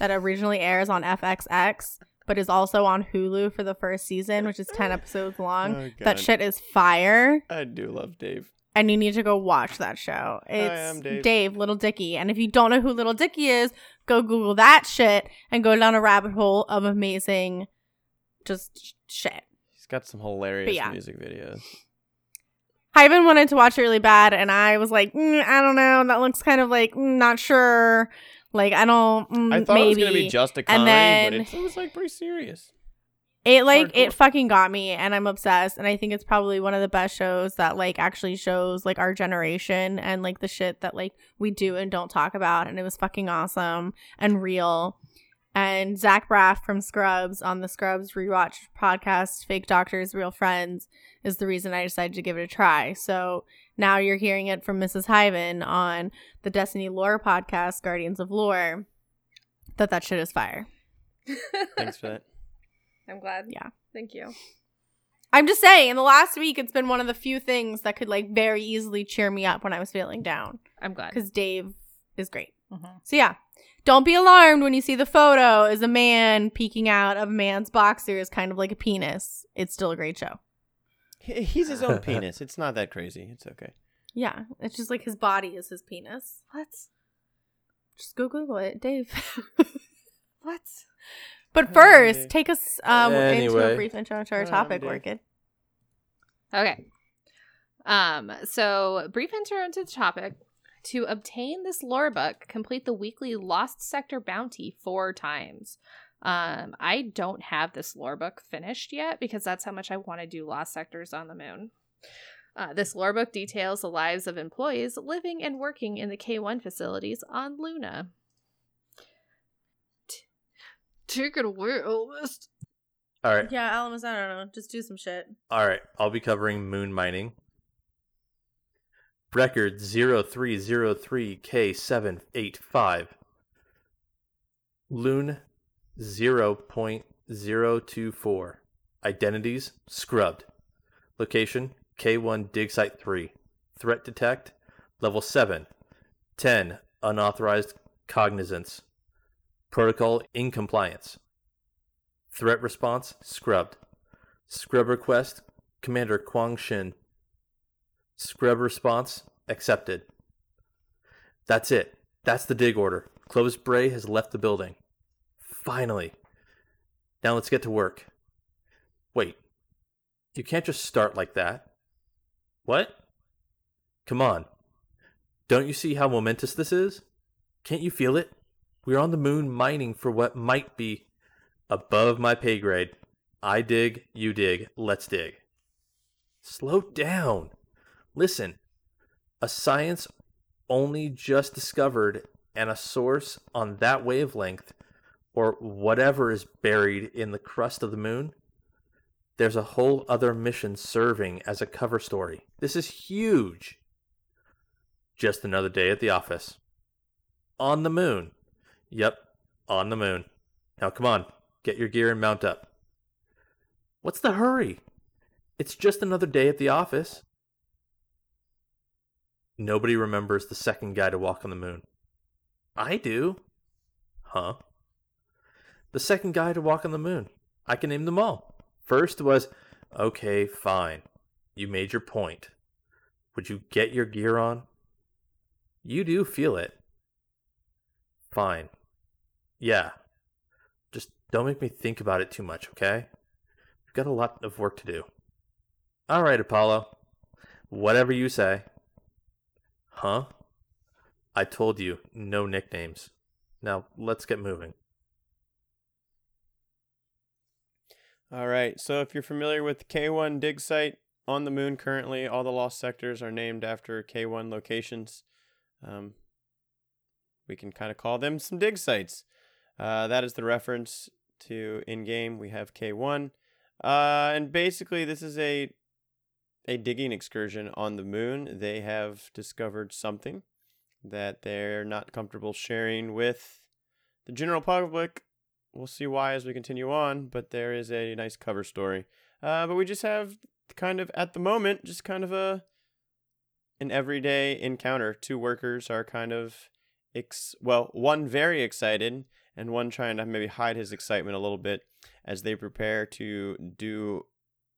that originally airs on FXX, but is also on Hulu for the first season, which is 10 episodes long, Oh, that shit is fire. I do love Dave. And you need to go watch that show. It's Dave. Dave, Little Dicky. And if you don't know who Little Dicky is, go Google that shit and go down a rabbit hole of amazing just shit. He's got some hilarious yeah. music videos. Hyven wanted to watch it really bad, and I was like, mm, I don't know. That looks kind of like mm, not sure. Like I don't. Mm, I thought maybe. it was gonna be just a comedy, And then- but it was like pretty serious. It like it fucking got me, and I'm obsessed. And I think it's probably one of the best shows that like actually shows like our generation and like the shit that like we do and don't talk about. And it was fucking awesome and real. And Zach Braff from Scrubs on the Scrubs rewatch podcast, Fake Doctors, Real Friends, is the reason I decided to give it a try. So now you're hearing it from Mrs. Hyven on the Destiny Lore podcast, Guardians of Lore, that that shit is fire. Thanks for that. I'm glad. Yeah. Thank you. I'm just saying, in the last week, it's been one of the few things that could like very easily cheer me up when I was feeling down I'm glad. because Dave is great. Mhm. So yeah, don't be alarmed when you see the photo is a man peeking out of a man's boxers, kind of like a penis. It's still a great show. He's his own penis. It's not that crazy. It's okay. Yeah, it's just like his body is his penis. What? Just go Google it, Dave. What? but Oh, first, Dave. take us um, into a brief intro to our Oh, topic, Dave. Orchid. Okay. Um, so brief intro into the topic. To obtain this lore book, complete the weekly Lost Sector bounty four times. Um, I don't have this lore book finished yet because that's how much I want to do Lost Sectors on the Moon. Uh, this lore book details the lives of employees living and working in the K1 facilities on Luna. T- Take it away, Elvis. All right. Yeah, Alamus, I don't know. Just do some shit. All right. I'll be covering moon mining. Record 0303K785. Loon 0.024. Identities scrubbed. Location K1 dig site 3. Threat detect level 7. 10 unauthorized cognizance. Protocol in compliance. Threat response scrubbed. Scrub request Commander Kwang Shin. Scrub response accepted. That's it. That's the dig order. Clovis Bray has left the building. Finally. Now let's get to work. Wait. You can't just start like that. What? Come on. Don't you see how momentous this is? Can't you feel it? We're on the moon mining for what might be above my pay grade. I dig, you dig, let's dig. Slow down. Listen, a science only just discovered and a source on that wavelength or whatever is buried in the crust of the moon. There's a whole other mission serving as a cover story. This is huge. Just another day at the office. On the moon. Yep, on the moon. Now come on, get your gear and mount up. What's the hurry? It's just another day at the office. Nobody remembers the second guy to walk on the moon. I do. Huh? The second guy to walk on the moon. I can name them all. First was, okay, fine. You made your point. Would you get your gear on? You do feel it. Fine. Yeah. Just don't make me think about it too much, okay? We've got a lot of work to do. All right, Apollo. Whatever you say. Huh? I told you, no nicknames. Now, let's get moving. All right. So if you're familiar with the K1 dig site on the moon currently, all the lost sectors are named after K1 locations. Um, we can kind of call them some dig sites. Uh, that is the reference to in game. We have K1. Uh, and basically, this is a a digging excursion on the moon. They have discovered something that they're not comfortable sharing with the general public we'll see why as we continue on, but there is a nice cover story. Uh, but we just have kind of at the moment just kind of a an everyday encounter. Two workers are kind of ex- well, one very excited and one trying to maybe hide his excitement a little bit as they prepare to do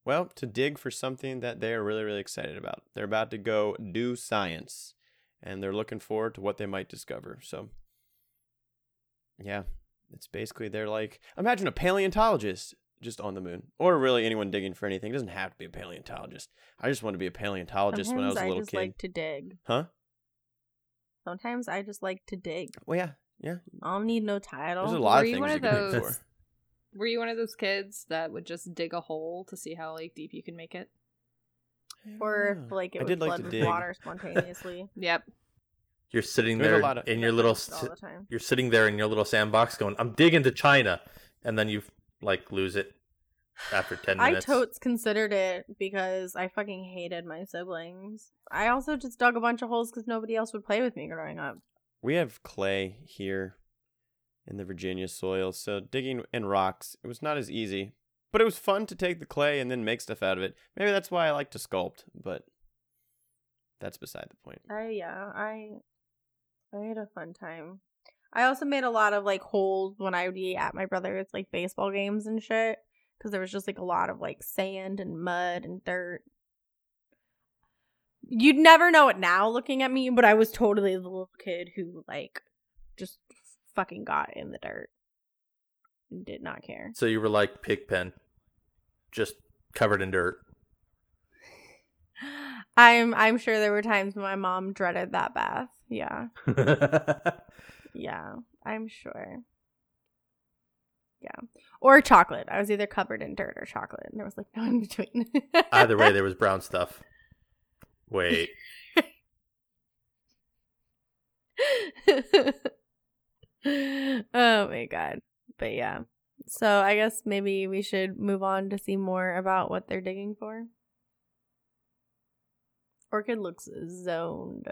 well, to dig for something that they are really really excited about. They're about to go do science and they're looking forward to what they might discover. So yeah, it's basically they're like imagine a paleontologist just on the moon, or really anyone digging for anything. It doesn't have to be a paleontologist. I just wanted to be a paleontologist when I was a little I just kid. like to dig. Huh? Sometimes I just like to dig. Well, yeah, yeah. I don't need no title. There's a lot Were of you things one you of can dig those- for. Were you one of those kids that would just dig a hole to see how like deep you can make it? or if like it I would did like flood to with dig. water spontaneously. Yep. You're sitting There's a there lot of- in your little s- all the time. you're sitting there in your little sandbox going, I'm digging to China and then you like lose it after ten I minutes. totes considered it because I fucking hated my siblings. I also just dug a bunch of holes because nobody else would play with me growing up. We have clay here in the Virginia soil, so digging in rocks, it was not as easy. But it was fun to take the clay and then make stuff out of it. Maybe that's why I like to sculpt, but that's beside the point. I yeah, I I had a fun time. I also made a lot of like holes when I would be at my brother's like baseball games and shit because there was just like a lot of like sand and mud and dirt. You'd never know it now looking at me, but I was totally the little kid who like just fucking got in the dirt and did not care. So you were like Pigpen, just covered in dirt. I'm I'm sure there were times when my mom dreaded that bath. Yeah. Yeah, I'm sure. Yeah. Or chocolate. I was either covered in dirt or chocolate, and there was like no in between. Either way, there was brown stuff. Wait, oh my god. But yeah. So I guess maybe we should move on to see more about what they're digging for. Orchid looks zoned.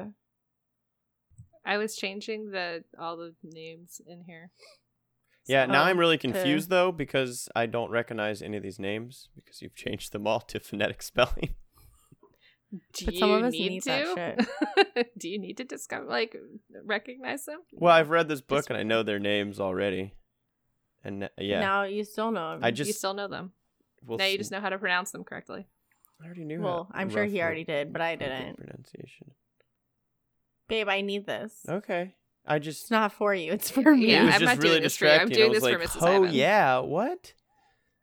I was changing the all the names in here. Yeah, now I'm um, really to- confused though because I don't recognize any of these names because you've changed them all to phonetic spelling. Do But you some of us need need to? that Do you need to discover like recognize them? Well, I've read this book Just- and I know their names already. And uh, yeah, Now you still know. 'em. I just you just still know them. we'll now you just know how to pronounce them correctly. I already knew. Well, how- I'm sure he already did, but I didn't. Pronunciation. Babe, I need this. Okay, I just It's not for you. It's for me. it Yeah, was I'm just not really doing this for you. I'm doing I was this for like, Mrs. oh Hyven." yeah, what?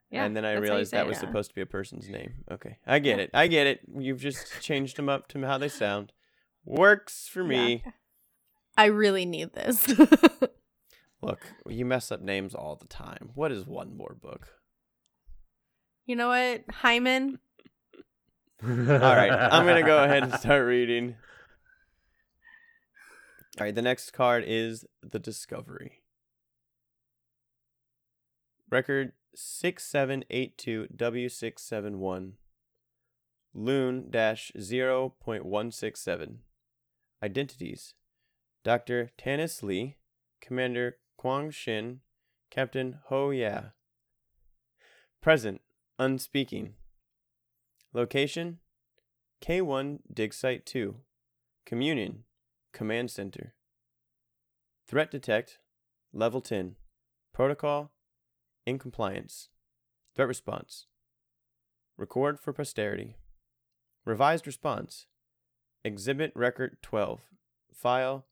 Yeah, and then I that's how you realized that it. was Yeah. supposed to be a person's name. Okay, I get Yeah. it. I get it. You've just changed them up to how they sound. Works for me. I really need this. Look, you mess up names all the time. What is one more book? you know what, Hyven? All right, I'm gonna go ahead and start reading. All right, the next card is the Discovery. Record 6782W671. Loon dash 0.167. Identities Dr. Tanis Lee, Commander Kwang Shin, Captain Ho Ya. Present, unspeaking. Location K1 Dig Site 2. Communion Command Center. Threat Detect Level 10. Protocol In compliance. Threat Response. Record for posterity. Revised Response. Exhibit Record 12. File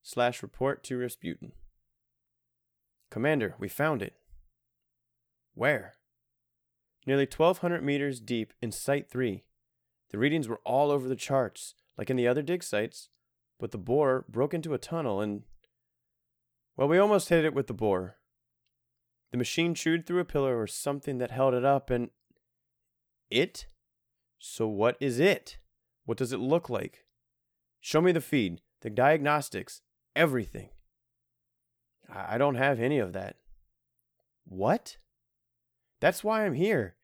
slash report to Rasputin. Commander, we found it. Where? Nearly 1,200 meters deep in Site 3. The readings were all over the charts, like in the other dig sites, but the bore broke into a tunnel and. Well, we almost hit it with the bore. The machine chewed through a pillar or something that held it up, and. It? So, what is it? What does it look like? Show me the feed, the diagnostics, everything. I don't have any of that. What? That's why I'm here.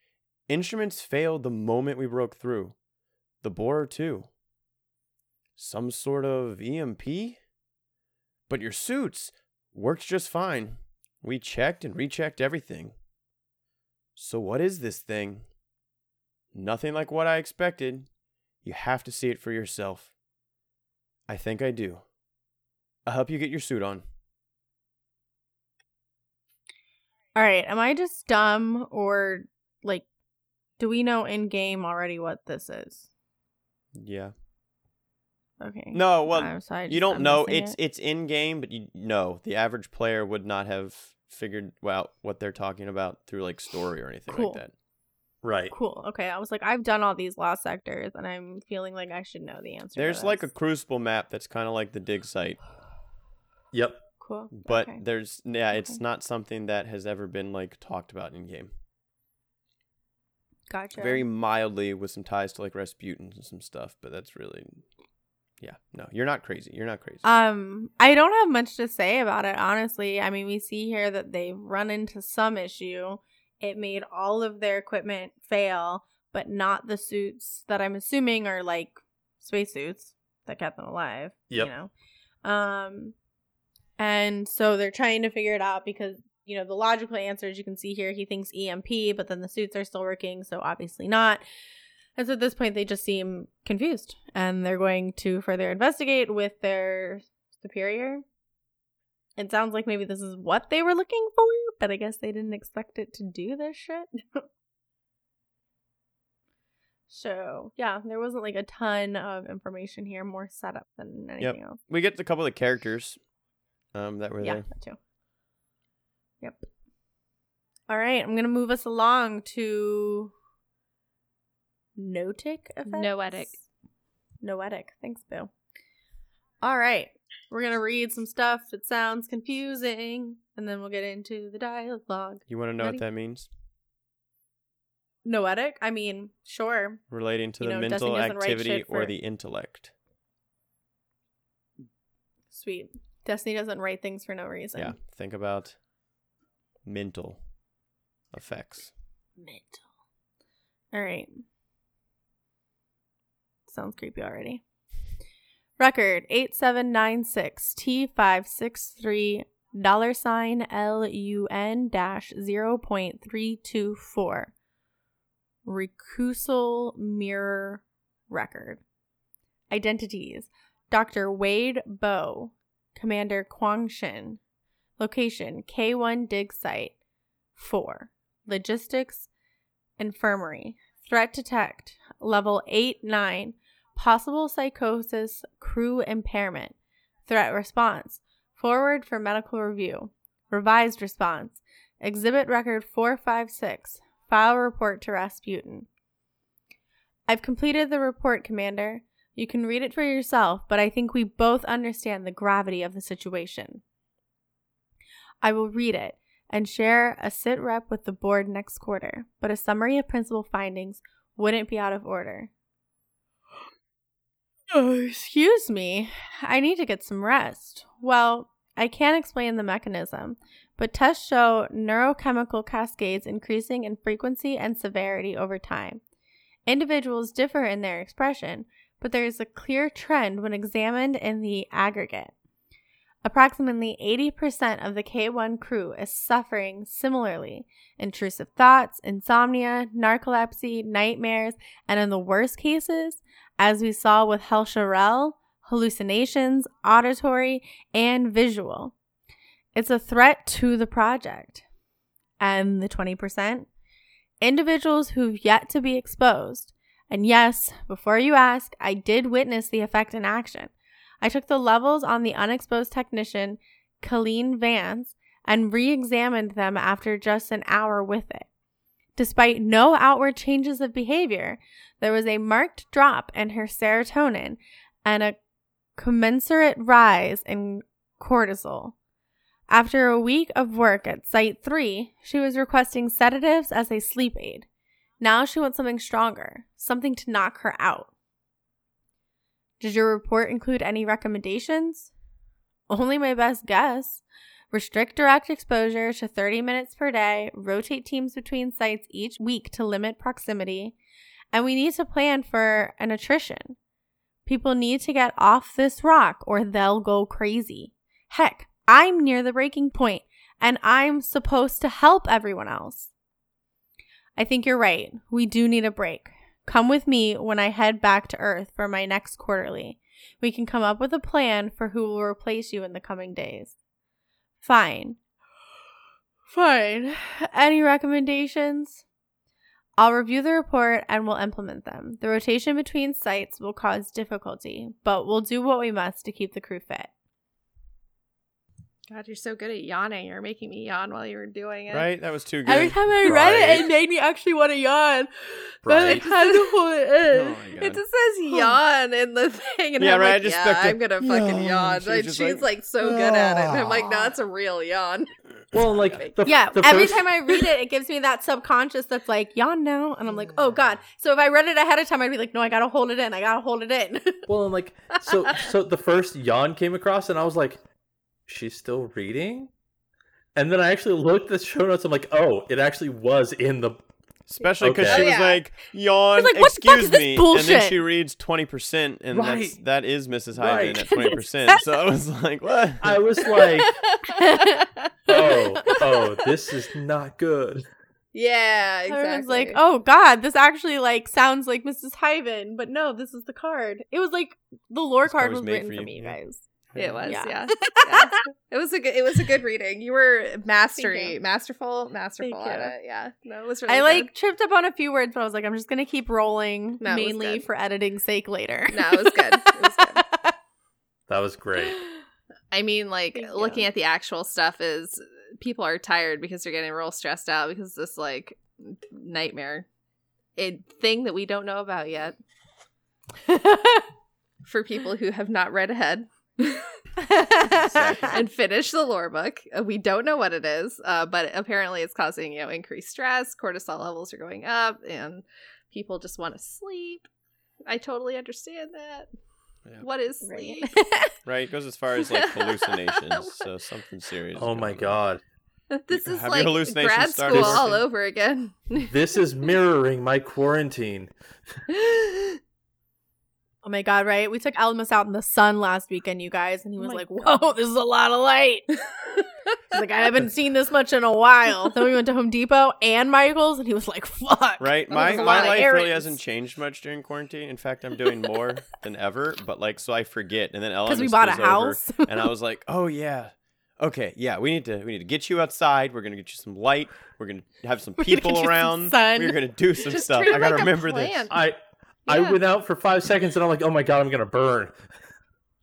Instruments failed the moment we broke through. The borer, too. Some sort of EMP? But your suits worked just fine. We checked and rechecked everything. So, what is this thing? Nothing like what I expected. You have to see it for yourself. I think I do. I'll help you get your suit on. All right, am I just dumb or like do we know in game already what this is? Yeah. Okay. No, well, so I you don't know. It's it? it's in game, but you know the average player would not have figured out what they're talking about through like story or anything Cool. like that. Right. cool. Okay, I was like I've done all these lost sectors and I'm feeling like I should know the answer. to There's like a crucible map that's kind of like the dig site, Yep. cool. but okay. there's yeah, it's not something that has ever been like talked about in game. gotcha. Very mildly with some ties to like Rasputin and some stuff, but that's really yeah, no, you're not crazy. You're not crazy. Um, I don't have much to say about it, honestly. I mean, we see here that they've run into some issue. It made all of their equipment fail, but not the suits that I'm assuming are like spacesuits that kept them alive. Yep. You know? Um, and so they're trying to figure it out because you know the logical answers you can see here. He thinks EMP, but then the suits are still working, so obviously not. And so at this point, they just seem confused and they're going to further investigate with their superior. It sounds like maybe this is what they were looking for, but I guess they didn't expect it to do this shit. so, yeah, there wasn't like a ton of information here, more setup than anything else. we get a couple of the characters um that were Yeah, there. that too. Yep. All right, I'm gonna move us along to notic effects. Noetic. Noetic. Thanks, Boo. All right, we're gonna read some stuff that sounds confusing, and then we'll get into the dialogue. You want to know Ready? what that means? Noetic. I mean, sure. Relating to You the know, mental Destiny doesn't activity shit or the intellect. Sweet. Destiny doesn't write things for no reason. Yeah, think about mental effects. Mental. All right. Sounds creepy already. Record 8796 T563 dollar sign LUN dash 0.324. Recusal mirror record. Identities Dr. Wade Bow, Commander Kwang Shin. Location K1 dig site 4. Logistics Infirmary. Threat detect. Level 8 9. Possible psychosis. Crew impairment. Threat response. Forward for medical review. Revised response. Exhibit record 456. File report to Rasputin. I've completed the report, Commander. You can read it for yourself, but I think we both understand the gravity of the situation. I will read it and share a sit rep with the board next quarter, but a summary of principal findings wouldn't be out of order. Oh, excuse me. I need to get some rest. Well, I can't explain the mechanism, but tests show neurochemical cascades increasing in frequency and severity over time. Individuals differ in their expression, but there is a clear trend when examined in the aggregate. Approximately 80% of the K1 crew is suffering similarly intrusive thoughts, insomnia, narcolepsy, nightmares, and in the worst cases, as we saw with Hel Sharel, hallucinations, auditory, and visual. It's a threat to the project. And the 20%? Individuals who've yet to be exposed. And yes, before you ask, I did witness the effect in action. I took the levels on the unexposed technician, Colleen Vance, and re examined them after just an hour with it. Despite no outward changes of behavior, there was a marked drop in her serotonin and a commensurate rise in cortisol. After a week of work at Site 3, she was requesting sedatives as a sleep aid. Now she wants something stronger, something to knock her out. Did your report include any recommendations? Only my best guess. Restrict direct exposure to 30 minutes per day, rotate teams between sites each week to limit proximity, and we need to plan for an attrition. People need to get off this rock or they'll go crazy. Heck, I'm near the breaking point and I'm supposed to help everyone else. I think you're right. We do need a break. Come with me when I head back to Earth for my next quarterly. We can come up with a plan for who will replace you in the coming days. Fine. Fine. Any recommendations? I'll review the report and we'll implement them. The rotation between sites will cause difficulty, but we'll do what we must to keep the crew fit. God, you're so good at yawning. You're making me yawn while you were doing it. Right? That was too good. Every time I read it, Right. it made me actually want to yawn. But I Right. had to hold it oh in. Oh. It just says yawn in the thing, and Yeah, I'm right, I just yeah, I'm gonna fucking yawn. yawn. She was And she's like, like, so good at it, and I'm like, no, ah. it's a real yawn. Well, like the, Yeah, the every first- time I read it, it gives me that subconscious that's like, yawn now. And I'm like, oh God. So if I read it ahead of time, I'd be like, no, I gotta hold it in. I gotta hold it in. Well, and like so so the first yawn came across and I was like, she's still reading? And then I actually looked at the show notes. I'm like, oh, it actually was in the. Especially because Okay. she Oh, was yeah. like, yawn, like, what the fuck excuse is this me. And then she reads 20%, and that's, Right. that is Mrs. Hyven Right. at 20%. so I was like, what? I was like, oh, oh, this is not good. yeah, exactly. Everyone's like, oh God, this actually like sounds like Mrs. Hyven, but no, this is the card. It was like the lore This card card was was written for for, you, me, guys. It was, Yeah. yeah. Yeah. It was a good. It was a good reading. You were mastery, you. masterful, masterful Thank at you. it. Yeah, no, it was really. I good. like tripped up on a few words, but I was like, I'm just gonna keep rolling, No, mainly for editing sake later. No, it was good. It was good. That was great. I mean, like Thank you. looking at the actual stuff is people are tired because they're getting real stressed out because this like nightmare a thing that we don't know about yet for people who have not read ahead and finish the lore book. Uh, We don't know what it is, uh, but apparently it's causing you know increased stress. Cortisol levels are going up, and people just want to sleep. I totally understand that. Yeah. What is sleep? Right? It goes as far as like hallucinations. so something serious. Oh my going on. god. This is Have like hallucinations grad school all over again. This is mirroring my quarantine. Oh my god, right? We took Almas out in the sun last weekend, you guys, and he Oh was my like, Whoa, this is a lot of light. He's like, I haven't seen this much in a while. then we went to Home Depot and Michael's, and he was like, Fuck. Right? My my lot of life really hasn't changed much during quarantine. In fact, I'm doing more than ever. But like, so I forget, and then Ellen Because we bought a was over, house. and I was like, oh yeah. Okay, yeah, we need to we need to get you outside. We're gonna get you some light. We're gonna have some people get some around. We're gonna do some Just stuff. I gotta like remember this. plant. I I went out for five seconds and I'm like, oh my god, I'm gonna burn.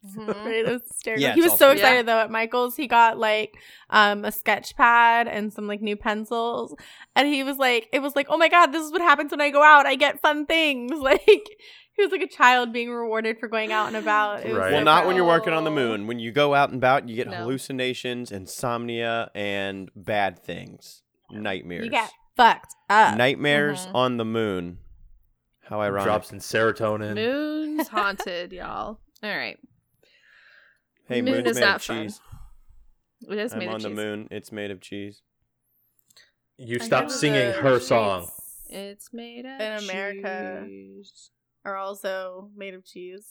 Mhm. Right, it was hysterical. Yeah, he was all so fake. excited though at Michael's. He got like um a sketch pad and some like new pencils. And he was like, it was like, oh my god, this is what happens when I go out. I get fun things. Like he was like a child being rewarded for going out and about. It was Right. so Well, not when you're working on the moon. When you go out and about, you get No. hallucinations, insomnia, and bad things, nightmares. You get fucked up. nightmares Mhm. on the moon. How ironic. Drops in serotonin. Moon's haunted, y'all. All right. hey, Moon moon's is made not of fun. cheese. It is I'm made on of the cheese. moon. It's made of cheese. You I stop know singing the her streets song. It's made of In America. cheese. Are also made of cheese.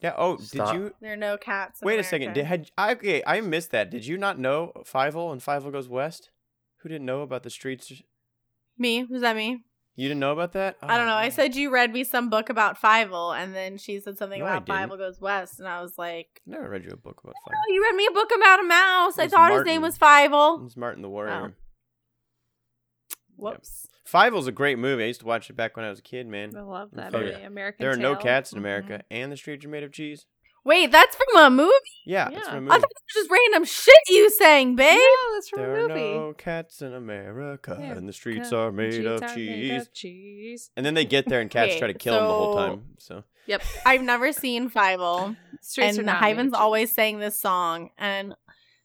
Yeah. Oh, Stop. did you? There are no cats. in Wait a second. Did America. had I okay? I missed that. Did you not know Fievel and Fievel goes west? Who didn't know about the streets? me? Was that me? You didn't know about that? I don't know. Oh, I said you read me some book about Fievel, and then she said something No, about. Fievel Goes West, and I was like, I never read you a book about "Oh, Fievel. you read me a book about a mouse. I thought his name was Fievel." It's Martin the Warrior. Whoops. Fievel's a great movie. I used to watch it back when I was a kid, man. I love that Oh, movie. yeah. American There are no cats in Mhm. America, and the streets are made of cheese. Wait, that's from a movie. Yeah, it's from a I movie. I thought it was just random shit you sang, babe. No, that's from There a are no cats in America, Yeah, and the streets are made streets of are cheese. Made of cheese. And then they get there, and cats Okay, try to kill them the whole time. So Yep. I've never seen Fievel, Streets are and not made of Hyven's always sang this song, and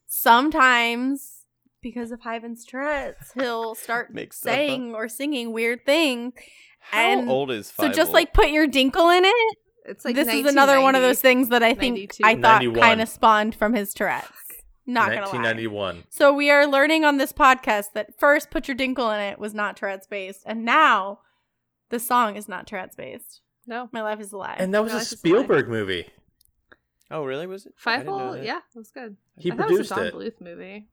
sometimes because of Hyven's Tourette's, he'll start Make up. saying or singing weird things. how And old is So just like put your dinkle in it. It's like this is another one of those things that I think 92. I thought 91. kind of spawned from his Tourette's. Not gonna lie. 1991. So we are learning on this podcast that first put your dinkle in it was not Tourette's based, and now the song is not Tourette's based. No. My life is a lie. And that was No, a it's just a lie. Spielberg movie. Oh, really? Was it? I didn't Fievel, yeah, it was good. He I thought it was produced a Don it. Bluth movie.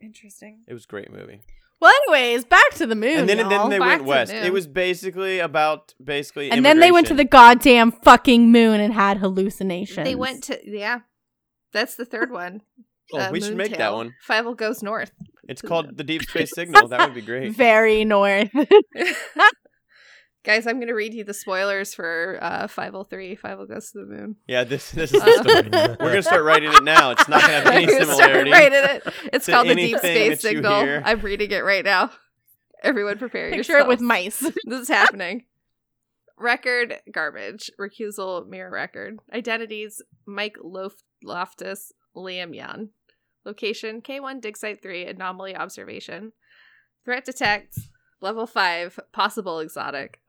Interesting. It was a great movie. Well, anyways, back to the moon. and then, and y'all. then they Back went west. moon. It was basically about basically. and then they went to the goddamn fucking moon and had hallucinations. They went to yeah. That's the third one. Oh, uh, we should make that one. Fievel goes north. It's called the Deep Space Signal. That would be great. very north. Guys, I'm gonna read you the spoilers for uh 503. 50 goes to the moon. Yeah, this this is the story. We're gonna start writing it now. It's not gonna have any I'm gonna start writing it. It's called the Deep Space Signal. hear. I'm reading it right now. Everyone prepare Picture it with mice. this is happening. Record garbage. Recusal mirror record. Identities Mike Lof- Loftus, Liam Yan. Location K1 Dig Site 3 Anomaly Observation. Threat detect level 5 Possible exotic.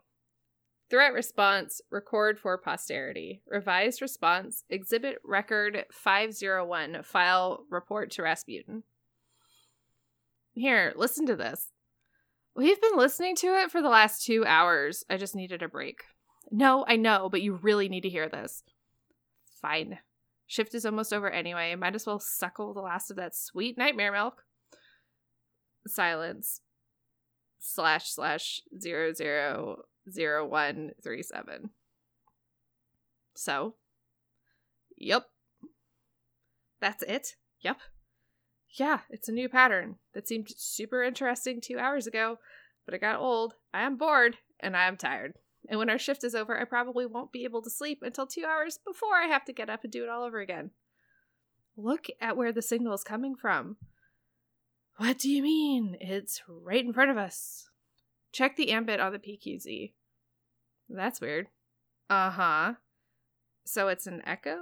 Threat response record for posterity. Revised response exhibit record 501 file report to Rasputin. Here, listen to this. We've been listening to it for the last two hours. I just needed a break. No, I know, but you really need to hear this. Fine. Shift is almost over anyway. Might as well suckle the last of that sweet nightmare milk. Silence. Slash slash zero zero zero one three seven. So, yep. That's it. Yep. Yeah, it's a new pattern that seemed super interesting two hours ago, but it got old. I am bored and I am tired. And when our shift is over, I probably won't be able to sleep until two hours before I have to get up and do it all over again. Look at where the signal is coming from. What do you mean? It's right in front of us. Check the ambit on the PQZ. That's weird. Uh huh. So it's an echo?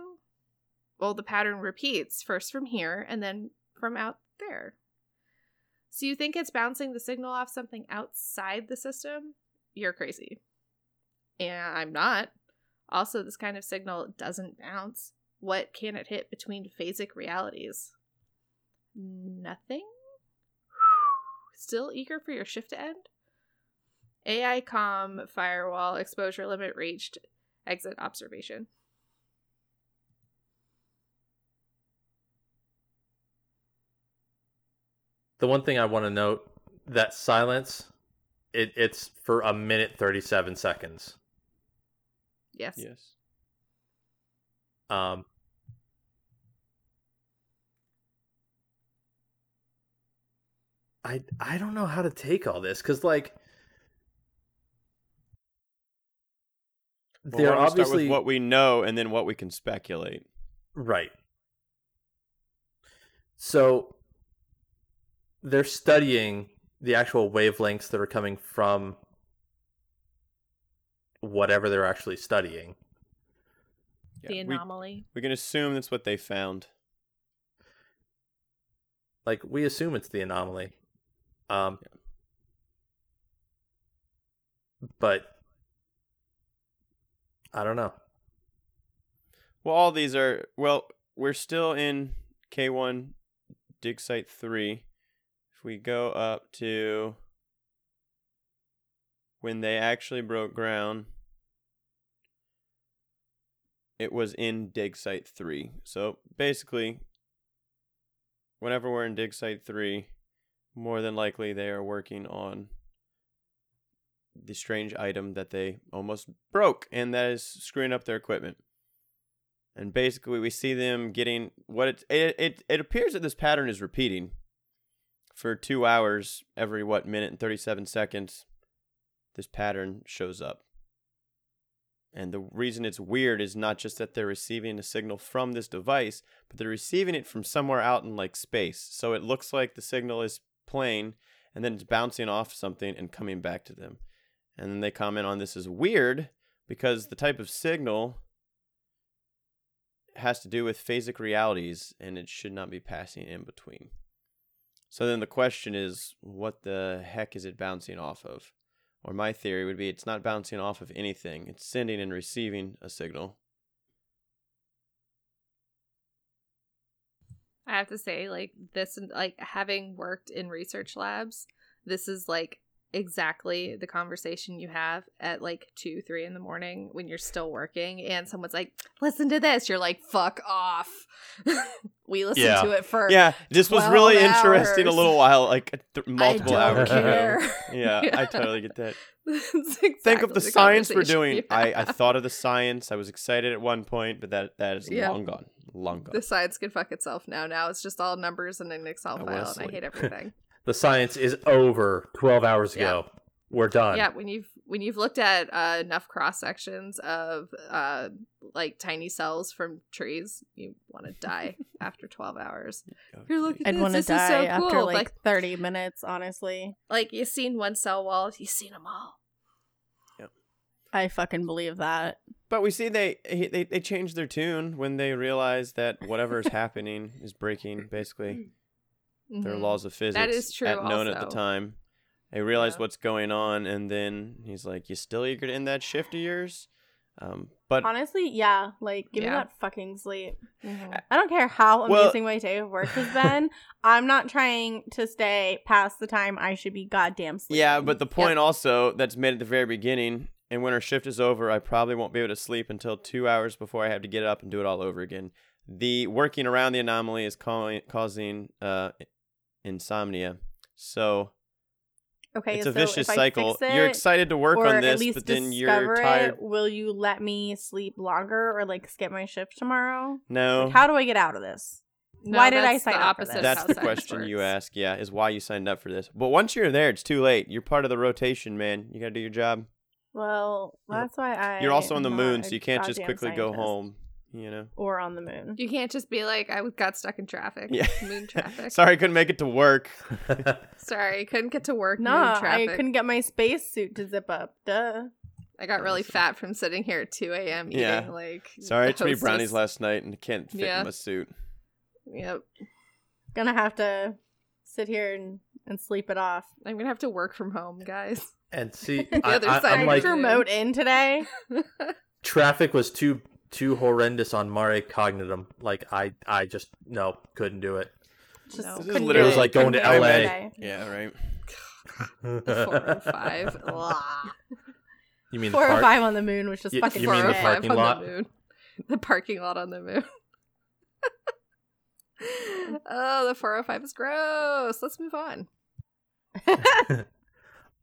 Well, the pattern repeats first from here and then from out there. So you think it's bouncing the signal off something outside the system? You're crazy. And I'm not. Also, this kind of signal doesn't bounce. What can it hit between phasic realities? Nothing? Still eager for your shift to end? AI com firewall exposure limit reached. Exit observation. The one thing I want to note that silence, it, it's for a minute thirty seven seconds. Yes. Yes. Um, I I don't know how to take all this because like Well, they're why don't we start obviously with what we know and then what we can speculate. right. So they're studying the actual wavelengths that are coming from whatever they're actually studying. The Yeah, we, anomaly. we can assume that's what they found. Like we assume it's the anomaly. Um but I don't know. Well, all these are well. We're still in K one, dig site three. If we go up to when they actually broke ground, it was in dig site three. So basically, whenever we're in dig site three, more than likely they are working on the strange item that they almost broke and that is screwing up their equipment. And basically we see them getting what it it it, it appears that this pattern is repeating for 2 hours every what minute and 37 seconds this pattern shows up. And the reason it's weird is not just that they're receiving a signal from this device, but they're receiving it from somewhere out in like space. So it looks like the signal is playing and then it's bouncing off something and coming back to them. And then they comment on this as weird because the type of signal has to do with phasic realities and it should not be passing in between. So then the question is what the heck is it bouncing off of? Or my theory would be it's not bouncing off of anything. It's sending and receiving a signal. I have to say, like this, like having worked in research labs, this is like exactly the conversation you have at like two, three in the morning when you're still working, and someone's like, "Listen to this," you're like, "Fuck off." we listened Yeah. to it for Yeah, this was 12 really interesting a little while, like th- multiple hours care. ago. Yeah, Yeah. I totally get that. It's Think of the, science we're doing. I, I thought of the science. I was excited at one point, but that that is Yeah. long gone. Long gone. the science can fuck itself now. Now it's just all numbers in an Excel file, and I hate everything. The science is over 12 hours ago. We're done. yeah, when you've when you've looked at uh, enough cross sections of uh, like tiny cells from trees, you want to die after twelve hours. You're looking. I'd want to die so after cool. like, like 30 minutes, honestly. like you've seen one cell wall, you've seen them all. I fucking believe that. But we see they they they changed their tune when they realize that whatever is happening is breaking basically their Mhm. laws of physics. is true At known at the time, I realize Yeah. what's going on, and then he's like, "You still eager to end that shift of yours?" Um, but Honestly, yeah. Like, give me that fucking sleep. Mhm. I don't care how Well- amazing my day of work has been. I'm not trying to stay past the time I should be goddamn sleeping. yeah, but the point also that's made at the very beginning, and when our shift is over, I probably won't be able to sleep until two hours before I have to get up and do it all over again. The working around the anomaly is ca- causing uh, insomnia, so okay, it's a so vicious if I cycle. fix You're excited to work or on at this, least but then discover you're tired. It, will you let me sleep longer or like skip my shift tomorrow? No, Like, how do I get out of this? No, Why did I sign the up for this? That's the science question you ask. Yeah, is why you signed up for this. But once you're there, it's too late. You're part of the rotation, man. You gotta do your job. Well, that's why I. You're also on the moon, so you can't just goddamn quickly go home. You know. Or on the moon. You can't just be like, I got stuck in traffic. Yeah. Moon traffic. Sorry, I couldn't make it to work. Sorry, couldn't get to work. No, moon I couldn't get my spacesuit to zip up. Duh. I got really fat from sitting here at 2 a.m. eating Yeah. like. Sorry, I the ate too many brownies last night and can't fit Yeah. in my suit. Yep. Gonna have to sit here and, and sleep it off. I'm gonna have to work from home, guys. and see, The I, other I, side I'm of like, remote in today. traffic was too too horrendous on Mare Cognitum. Like, I I just no couldn't do it. Just No. Couldn't literally- do It was like going to Couldn't do it LA. Yeah, right. Four and five. Ugh. You mean the Four oh or five on the moon which is You- fucking you mean the parking on lot? The, moon. the parking lot on the moon. oh, the 405 is gross. Let's move on.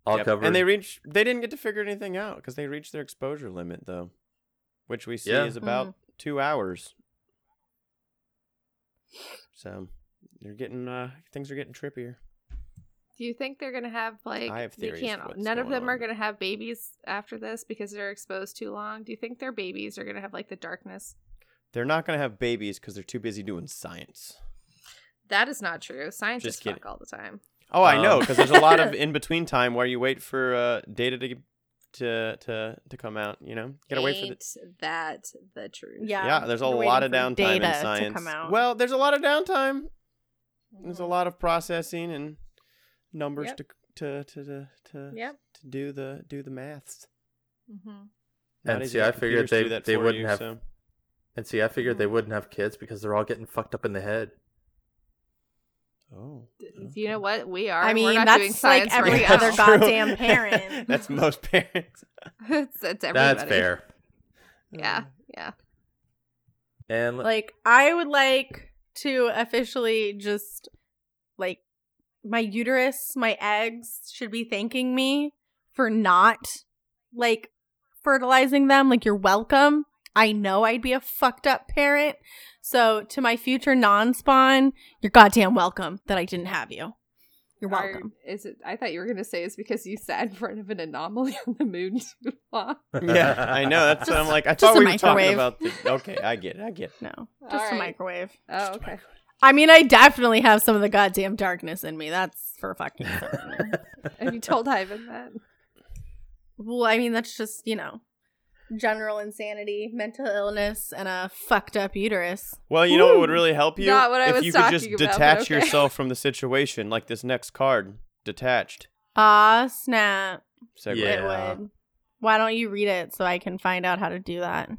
All Yep. covered. And they reach. They didn't get to figure anything out because they reached their exposure limit though, which we see Yeah. is about two hours. So they're getting. uh Things are getting trippier. Do you think they're gonna have like I have they theories can't what's none of going them are gonna have babies after this because they're exposed too long? Do you think their babies are gonna have like the darkness? They're not gonna have babies because they're too busy doing science. That is not true. Scientists Just kidding. fuck all the time. Oh, I know Um, because there's a lot of in between time where you wait for uh, data to to to to come out. You know, you gotta wait for the. That the truth? Yeah. Yeah, there's a lot of for downtime in data to science. come out. Well, there's a lot of downtime. There's a Mhm. lot of processing and numbers Yep. to to to to to, Yep. to do the do the maths. Mm-hmm. And see, I figured computers to do they- they wouldn't you, have- so- and see, I figured they Mhm. wouldn't have kids because they're all getting fucked up in the head. Oh, You know what? We are. I We're mean, not that's doing like every right other now. goddamn parent. That's most parents. it's, it's everybody. That's fair. Yeah. Yeah. And Like, I would like to officially just, like, my uterus, my eggs should be thanking me for not, like, fertilizing them. Like, you're welcome. I know I'd be a fucked up parent. So, to my future non spawn, you're goddamn welcome that I didn't have you. You're Are- welcome. is it? I thought you were gonna say it's because you sat in front of an anomaly on the moon too long. yeah, I know. That's what I'm like. I just thought a we were talking about. The, okay, I get it. I get it. No, All just a microwave. Oh, okay. I mean, I definitely have some of the goddamn darkness in me. That's for fucking certain. Have you told Hyven that? well, I mean, that's just, you know, general insanity, mental illness, and a fucked up uterus. Well, you know what would really help you Not what I if was you could just talking about, but detach okay. yourself from the situation, like this next card, detached. Ah, snap. Segue. Yeah. It would. Why don't you read it so I can find out how to do that?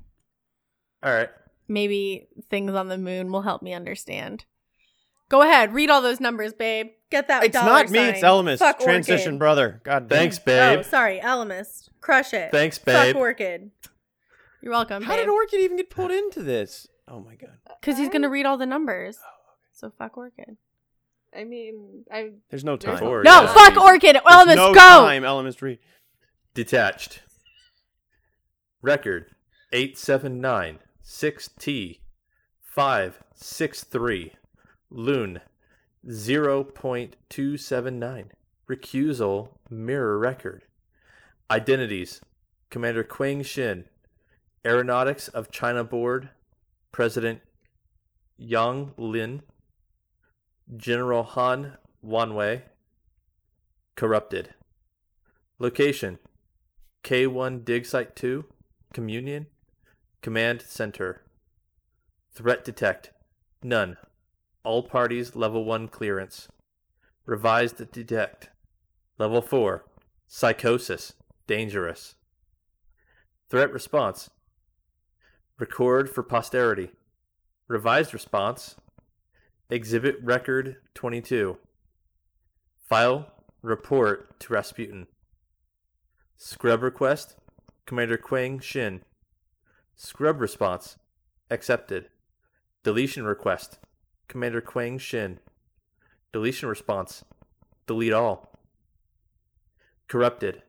all right. Maybe things on the moon will help me understand. Go ahead, read all those numbers, babe. Get that. It's dollar not me, it's sign. Elemis. Fuck Transition Orchid. brother. God damn. Thanks, babe. Oh, sorry, Elemis. Crush it. Thanks, babe. Fuck babe. Orchid. You're welcome, How did babe. Orchid even get pulled into this? Oh my god. Because he's gonna read all the numbers. Oh, So fuck Orchid. I mean, I There's no There's time. Or- No, yeah. fuck Orchid. There's Elemis, no go. time, Elements read. Detached. Record 879 6T 563. Loon 0.279. Recusal mirror record. Identities Commander Quang Shin, Aeronautics of China Board, President Yang Lin, General Han Wanwei, corrupted. Location K1 Dig Site 2, Communion, Command Center. Threat Detect, none. All parties level 1 clearance. Revised Detect, level 4. Psychosis, dangerous. Threat Response, record for posterity. Revised Response, Exhibit Record 22. File, report to Rasputin. Scrub request, Commander Quang Shin. Scrub response, accepted. Deletion request, Commander Quang Shin. Deletion response, delete all. Corrupted.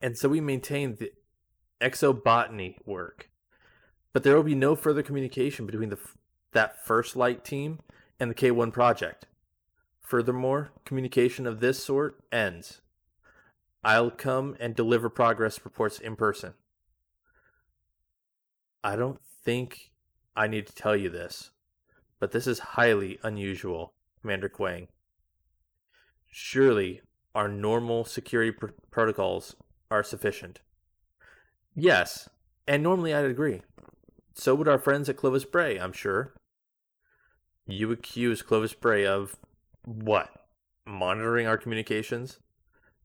And so we maintain the exobotany work. But there will be no further communication between the, that first light team and the K1 project. Furthermore, communication of this sort ends. I'll come and deliver progress reports in person. I don't think I need to tell you this, but this is highly unusual, Commander Quang. Surely our normal security pr- protocols are sufficient. Yes, and normally I'd agree. So would our friends at Clovis Bray, I'm sure. You accuse Clovis Bray of what? Monitoring our communications?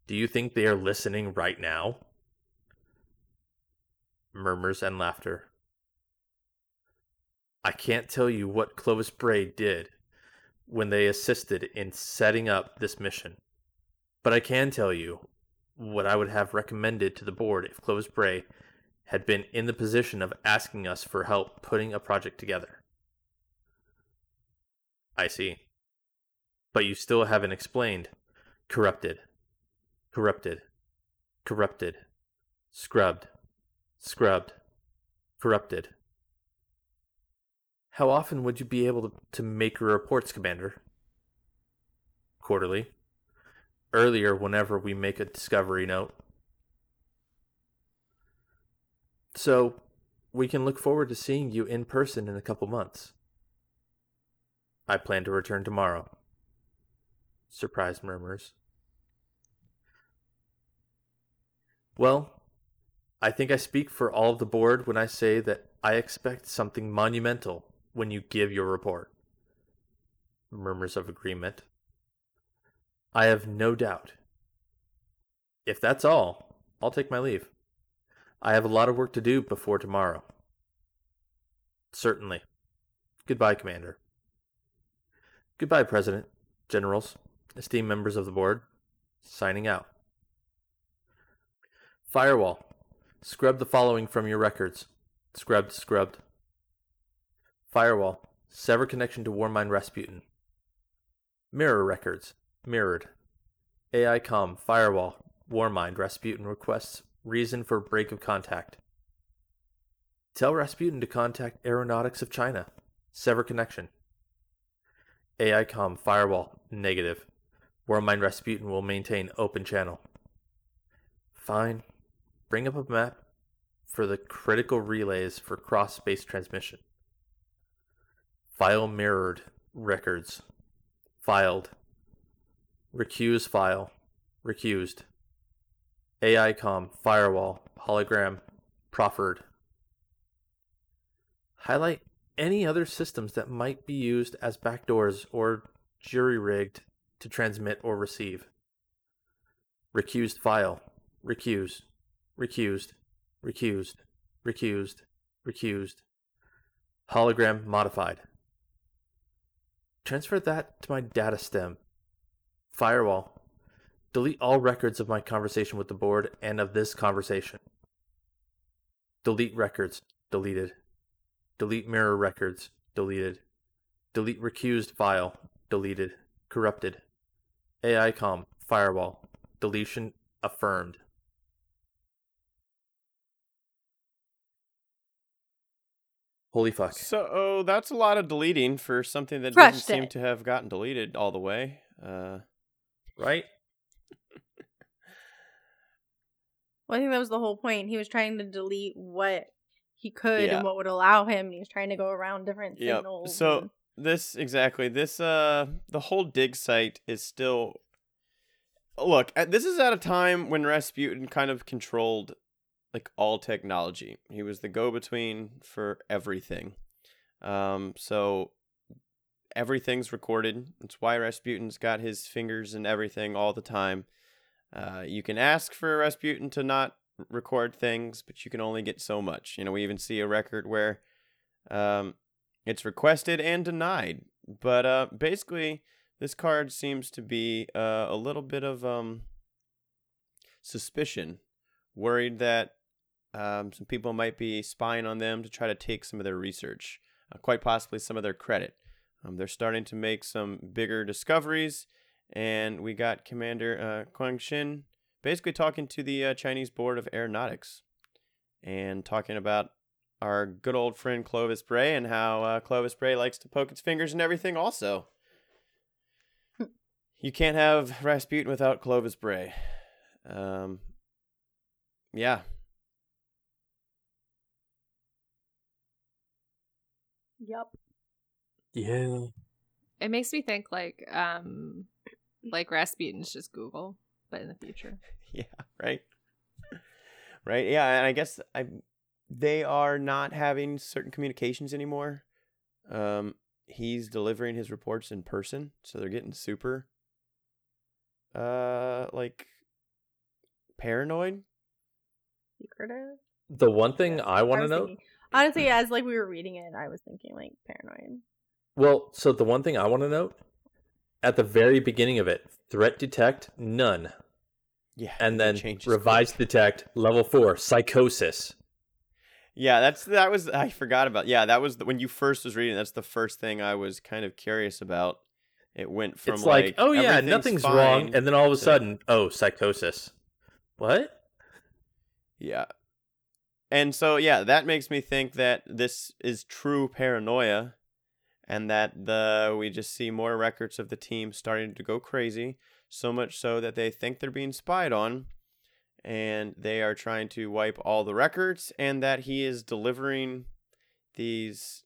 Do you think they are listening right now? Murmurs and laughter. I can't tell you what Clovis Bray did when they assisted in setting up this mission, but I can tell you what I would have recommended to the board if Clovis Bray had been in the position of asking us for help putting a project together. I see. But you still haven't explained. Corrupted. Corrupted. Corrupted. Scrubbed. Scrubbed. Corrupted. How often would you be able to, to make your reports, Commander? Quarterly. Earlier, whenever we make a discovery note. So, we can look forward to seeing you in person in a couple months. I plan to return tomorrow. Surprised murmurs. Well, I think I speak for all of the board when I say that I expect something monumental when you give your report. Murmurs of agreement. I have no doubt. If that's all, I'll take my leave. I have a lot of work to do before tomorrow. Certainly. Goodbye, Commander. Goodbye, President, Generals, esteemed members of the board. Signing out. Firewall. Scrub the following from your records. Scrubbed, scrubbed. Firewall. Sever connection to Warmind Rasputin. Mirror records. Mirrored. AI com. Firewall. Warmind Rasputin requests reason for break of contact. Tell Rasputin to contact Aeronautics of China. Sever connection. AI com. Firewall. Negative. Warmind Rasputin will maintain open channel. Fine. Bring up a map for the critical relays for cross space transmission. File mirrored records. Filed. Recuse file. Recused. AI com, firewall, hologram, proffered. Highlight any other systems that might be used as backdoors or jury rigged to transmit or receive. Recused file. Recused. Recused. Recused. Recused. Recused. Hologram modified. Transfer that to my data stem. Firewall. Delete all records of my conversation with the board and of this conversation. Delete records. Deleted. Delete mirror records. Deleted. Delete recused file. Deleted. Corrupted. AICOM. Firewall. Deletion affirmed. Holy fuck. So that's a lot of deleting for something that Crushed doesn't seem it. to have gotten deleted all the way. Uh, Right? Well, I think that was the whole point. He was trying to delete what he could Yeah. and what would allow him. And he was trying to go around different Yep. signals. So and- this exactly this uh the whole dig site is still look this is at a time when Rasputin kind of controlled like all technology. He was the go between for everything. Um so everything's recorded. It's why Rasputin's got his fingers in everything all the time. Uh, you can ask for Rasputin to not record things, but you can only get so much. You know, we even see a record where um, it's requested and denied. But uh, basically, this card seems to be uh, a little bit of um, suspicion, worried that um, some people might be spying on them to try to take some of their research, uh, quite possibly some of their credit. Um, they're starting to make some bigger discoveries, and we got Commander uh, Quang Shin basically talking to the uh, Chinese Board of Aeronautics and talking about our good old friend Clovis Bray and how uh, Clovis Bray likes to poke its fingers and everything. Also, you can't have Rasputin without Clovis Bray. Um, yeah, Yep. Yeah. It makes me think like um like Rasputin's just Google, but in the future. yeah, right, right, yeah. And I guess I they are not having certain communications anymore. Um, he's delivering his reports in person, so they're getting super, uh, like paranoid. Secretive. The one thing I want to was know. Thinking- Honestly, as like we were reading it, I was thinking like paranoid. Well, so the one thing I want to note at the very beginning of it, threat detect none, Yeah, and then changes revise quick. detect level four psychosis. Yeah, that's that was I forgot about. Yeah, that was the, when you first was reading. That's the first thing I was kind of curious about. It went from it's like, oh yeah, nothing's fine wrong, and then all of a to- sudden, oh psychosis. What? Yeah. And so yeah, that makes me think that this is true paranoia and that the we just see more records of the team starting to go crazy, so much so that they think they're being spied on and they are trying to wipe all the records and that he is delivering these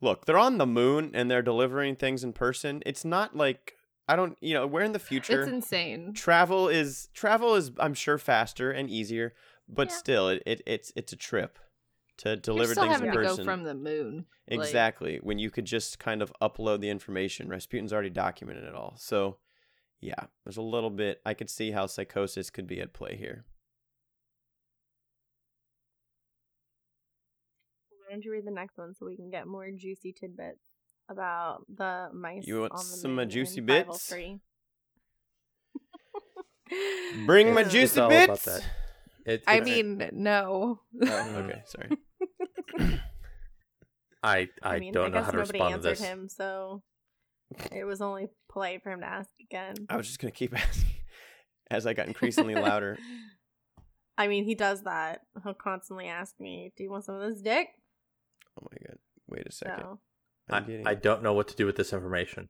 Look, they're on the moon and they're delivering things in person. It's not like I don't, you know, we're in the future It's insane. travel is travel is I'm sure faster and easier, but Yeah. still it, it it's it's a trip to You're deliver still things having in to person. go from the moon. like- exactly. when you could just kind of upload the information. Rasputin's already documented it all. So yeah, there's a little bit I could see how psychosis could be at play here. Why don't you read the next one so we can get more juicy tidbits about the mice? You want on the some, uh, moon juicy bits? Bring my Yeah. It's juicy all about bits. That. It, I it's- mean, no. Oh, okay, mm. sorry. I I, I mean, don't I know guess how to nobody respond to answered this. him, so it was only polite for him to ask again. I was just gonna keep asking as I got increasingly louder. I mean, he does that. He'll constantly ask me, "Do you want some of this dick?" Oh my god! Wait a second. So I, getting. I don't know what to do with this information.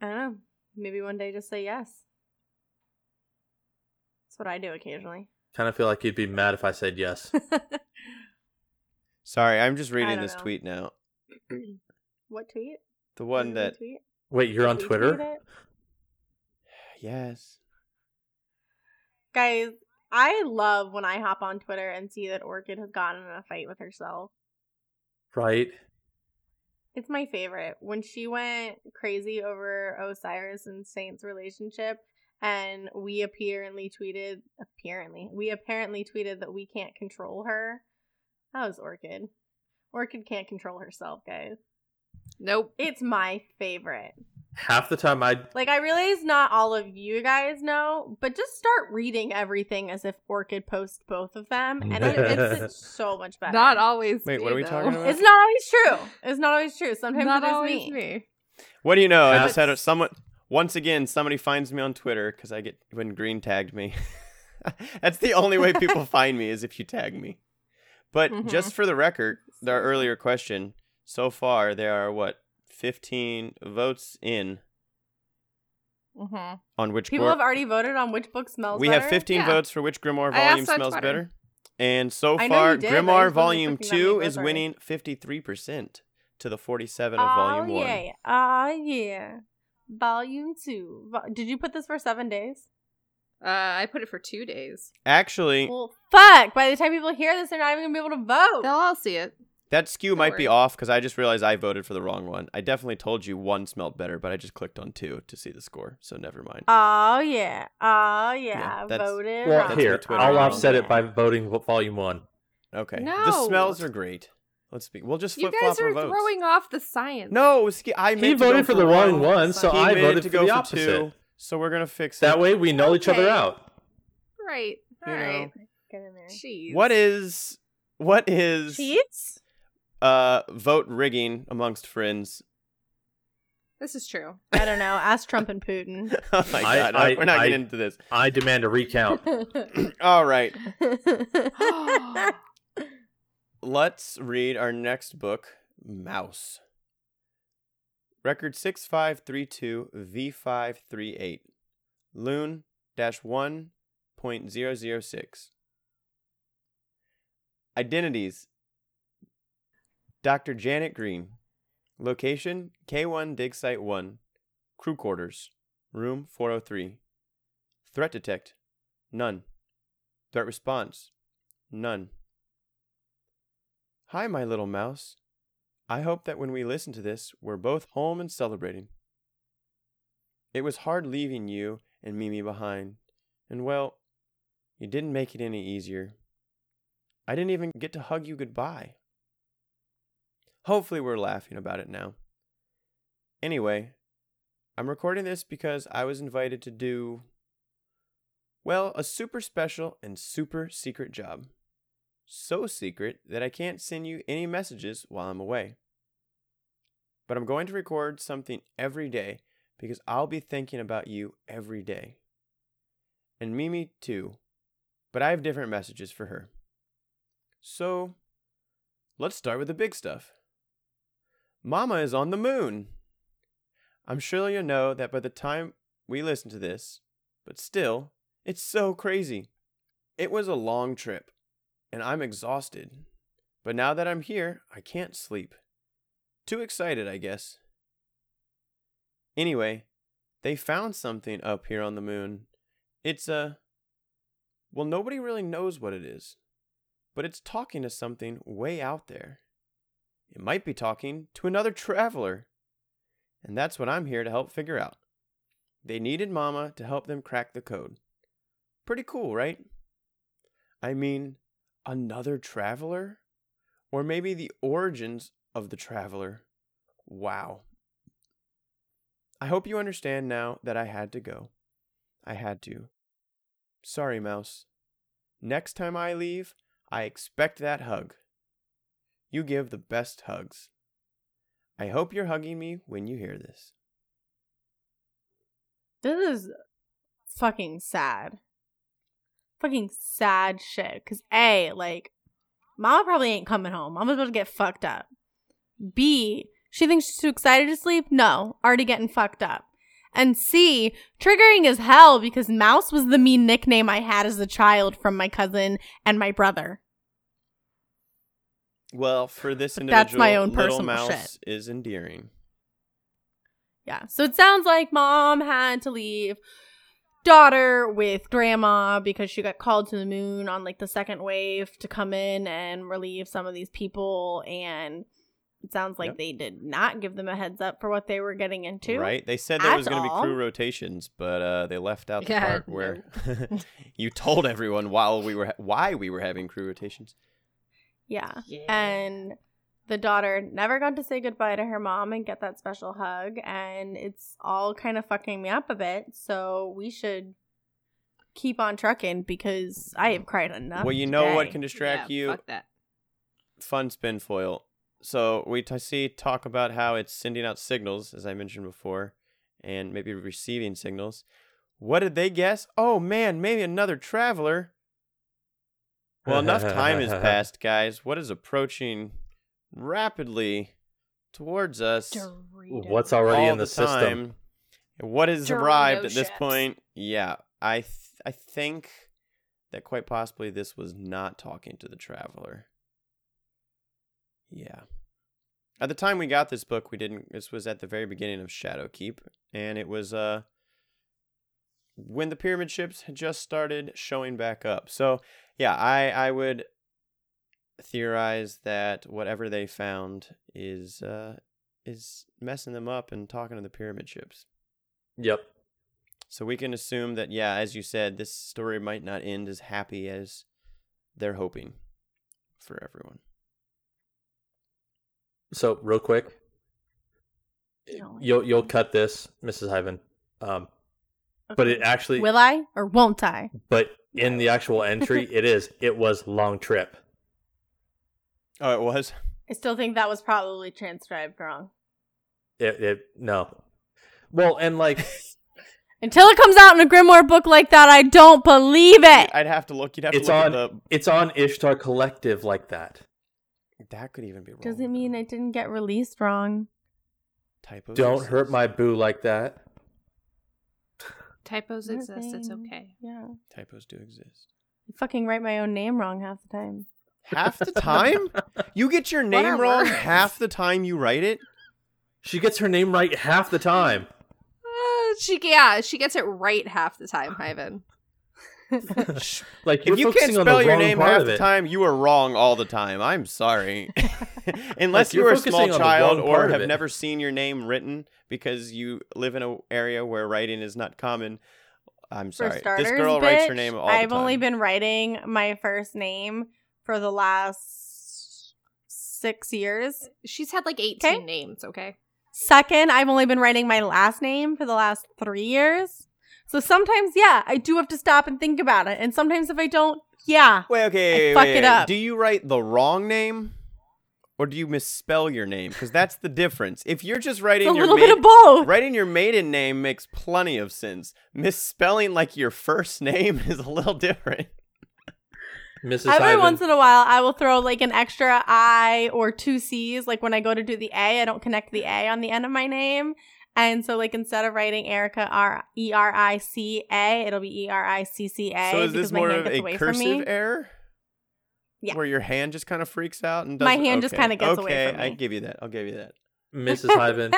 I don't know. Maybe one day just say yes. That's what I do occasionally. Kind of feel like you'd be mad if I said yes. Sorry, I'm just reading this know. tweet now. what tweet? The one Did that tweet? Wait, you're on Did we Twitter? yes. Guys, I love when I hop on Twitter and see that Orchid has gotten in a fight with herself. Right? It's my favorite. When she went crazy over Osiris and Saint's relationship, and we apparently tweeted, apparently, we apparently tweeted that we can't control her. That was Orchid. Orchid can't control herself, guys. Nope. It's my favorite. Half the time I Like I realize not all of you guys know, but just start reading everything as if Orchid posts both of them, and it, it's, it's so much better. Not always. Wait, me, what are we though. talking about? It's not always true. It's not always true. Sometimes Not it is always me. me. What do you know? I just had a, someone once again. Somebody finds me on Twitter because I get when Green tagged me. That's the only way people find me is if you tag me. But Mhm. just for the record, our earlier question. So far, there are what fifteen votes in Mm-hmm. on which People Gor- have already voted on which book smells. Better. We better. have 15 Yeah. votes for which Grimoire volume smells better. And so far, did, Grimoire Volume 2 is winning 53% to the 47 of Oh Volume 1. yeah, oh yeah. Volume two. Did you put this for seven days? Uh, I put it for two days. Actually, Well, fuck. By the time people hear this, they're not even gonna be able to vote. They'll all see it. that skew Don't might be off because I just realized I voted for the wrong one. I definitely told you one smelled better, but I just clicked on two to see the score, so never mind. Oh yeah, oh yeah. Yeah, voted. well wrong. my here I'll offset it by voting volume one. Okay. no. The smells are great. Let's be. We'll just You flip guys flop our are votes. throwing off the science. No, ske- I He meant to go voted for the wrong one. one, so He I voted to for go the for opposite. two. So we're gonna fix it. That way we know each other out. Right. You All know. right. Get in there. Jeez. What is what is Cheats? uh vote rigging amongst friends? This is true. I don't know. Ask Trump and Putin. oh my I- god, I- we're not I- getting into this. I demand a recount. All right, let's read our next book, Mouse. Record 6532 V538. Loon dash 1.006. Identities Dr. Janet Green. Location K1 Dig Site 1. Crew quarters. Room 403. Threat detect. None. Threat response. None. Hi, my little mouse. I hope that when we listen to this, we're both home and celebrating. It was hard leaving you and Mimi behind, and well, you didn't make it any easier. I didn't even get to hug you goodbye. Hopefully, we're laughing about it now. Anyway, I'm recording this because I was invited to do, well, a super special and super secret job. So secret that I can't send you any messages while I'm away. But I'm going to record something every day because I'll be thinking about you every day. And Mimi too, but I have different messages for her. So, let's start with the big stuff. Mama is on the moon. I'm sure you'll know that by the time we listen to this, but still, it's so crazy. It was a long trip, and I'm exhausted. But now that I'm here, I can't sleep. Too excited, I guess. Anyway, they found something up here on the moon. It's a. Well, nobody really knows what it is, but it's talking to something way out there. It might be talking to another traveler. And that's what I'm here to help figure out. They needed Mama to help them crack the code. Pretty cool, right? I mean, another traveler? Or maybe the origins of the traveler. Wow. I hope you understand now that I had to go. I had to. Sorry, Mouse. Next time I leave, I expect that hug. You give the best hugs. I hope you're hugging me when you hear this. This is fucking sad. Fucking sad shit. Cause A, like, Mama probably ain't coming home. Mama's about to get fucked up. B, she thinks she's too excited to sleep? No, already getting fucked up. And C, triggering as hell because Mouse was the mean nickname I had as a child from my cousin and my brother. Well, for this individual, That's my own personal mouse shit. is endearing. Yeah. So it sounds like mom had to leave daughter with grandma because she got called to the moon on like the second wave to come in and relieve some of these people and it sounds like Yep. they did not give them a heads up for what they were getting into. Right? They said there was going to be crew rotations, but uh, they left out the Yeah, part where you told everyone while we were ha- why we were having crew rotations. Yeah. Yeah. And the daughter never got to say goodbye to her mom and get that special hug, and it's all kind of fucking me up a bit. So we should keep on trucking because I have cried enough. well, you know what can distract Yeah, you? Fuck that. Fun spin foil. So we t- see talk about how it's sending out signals, as I mentioned before, and maybe receiving signals. What did they guess? Oh man, maybe another traveler. Well, enough time has passed, guys. What is approaching rapidly towards us? Dorito. What's already all in the, the system? time. What has Dorito arrived at this ships. point? Yeah, I th- I think that quite possibly this was not talking to the traveler. Yeah. At the time we got this book, we didn't. This was at the very beginning of Shadowkeep, and it was uh when the pyramid ships had just started showing back up. So yeah, I I would theorize that whatever they found is uh is messing them up and talking to the pyramid ships. Yep. So we can assume that, yeah, as you said, this story might not end as happy as they're hoping for everyone. So real quick, No. you'll you'll cut this, Mrs. Hyven. Um, but it actually, will I or won't I? but in the actual entry, it is. It was long trip. Oh, it was? I still think that was probably transcribed wrong. It, it no. Well, and like Until it comes out in a grimoire book like that, I don't believe it. I'd have to look. You'd have It's to look on- at the. it's on Ishtar Collective like that. That could even be wrong. Doesn't mean though. it didn't get released wrong. Typos. Don't hurt my boo like that. Typos exist. It's okay. Yeah. Typos do exist. I fucking write my own name wrong half the time. Half the time? You get your name Whatever. wrong half the time you write it? She gets her name right half the time. Uh, she yeah, she gets it right half the time, Hyven. Like If you can't focusing on the spell your name half the time, you are wrong all the time. I'm sorry. Unless Like, you're you're a small child or have never seen your name written because you live in an area where writing is not common. I'm sorry. starters, this girl writes her name all I've the time. only been writing my first name for the last six years. She's had like 18 Okay. names, okay? Second, I've only been writing my last name for the last three years. So sometimes, yeah, I do have to stop and think about it. And sometimes if I don't, yeah. Wait, okay. I wait, fuck wait, it wait. up. Do you write the wrong name? Or do you misspell your name? Because that's the difference. If you're just It's writing a your little maiden, bit of both. writing your maiden name makes plenty of sense. Misspelling like your first name is a little different. Mrs. Every Hyven, once in a while, I will throw like an extra I or two C's. Like when I go to do the A, I don't connect the A on the end of my name. And so, like, instead of writing Erica R E R I C A, it'll be E R I C C A. so is because this my more of gets a away from me. cursive error? Yeah. Where your hand just kind of freaks out and My doesn't- hand just kinda gets okay, away from I me. give you that. I'll give you that. Mrs. Hyven,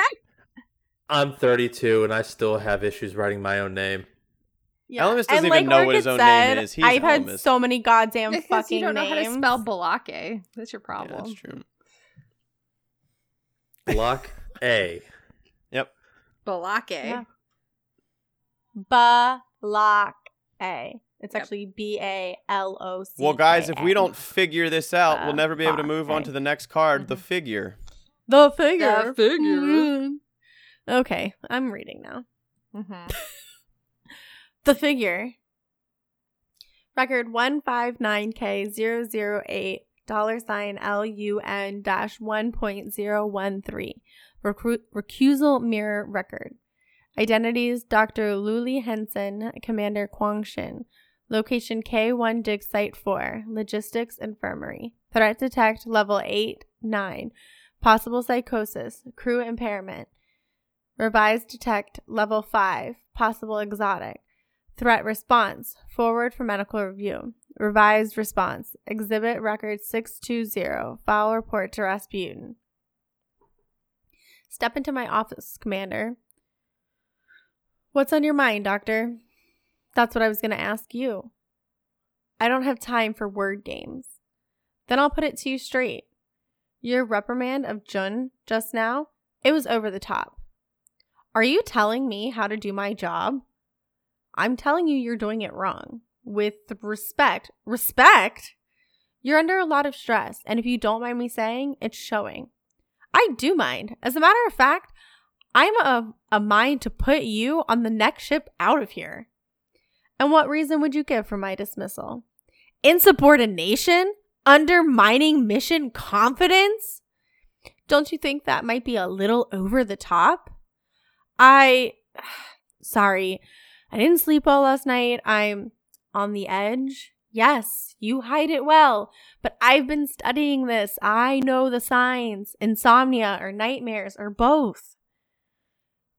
I'm 32 and I still have issues writing my own name. Elemis doesn't And even know what his Orchid own name is. He's I've had so many goddamn Because fucking you don't know names. how to spell Balake. That's your Yeah, problem. that's true. Block A. Yep. Balake. Yeah. Balak A. It's Yep. actually B A L O C. Well, guys, if we don't figure this out, we'll never be able to move on to the next card, Mm-hmm. the figure. the figure, The figure. Mhm. Okay, I'm reading now. hmm The figure. Record one five nine K zero zero eight dollar sign L U N dash one point zero one three. Recusal mirror record. Identities Dr. Luli Henson, Commander Kwang Shin. Location K1 Dig Site 4, Logistics Infirmary. Threat Detect Level 8 9. Possible psychosis, crew impairment. Revised Detect Level 5, Possible exotic. Threat Response, Forward for medical review. Revised Response, Exhibit Record 620, File Report to Rasputin. Step into my office, Commander. What's on your mind, Doctor? That's what I was going to ask you. I don't have time for word games. Then I'll put it to you straight. Your reprimand of Jun just now, it was over the top. Are you telling me how to do my job? I'm telling you you're doing it wrong. With respect, respect? You're under a lot of stress, and if you don't mind me saying, it's showing. I do mind. As a matter of fact, I'm a, a mind to put you on the next ship out of here. And what reason would you give for my dismissal? Insubordination? Undermining mission confidence? Don't you think that might be a little over the top? I. Sorry, I didn't sleep well last night. I'm on the edge. Yes, you hide it well, but I've been studying this. I know the signs insomnia or nightmares or both.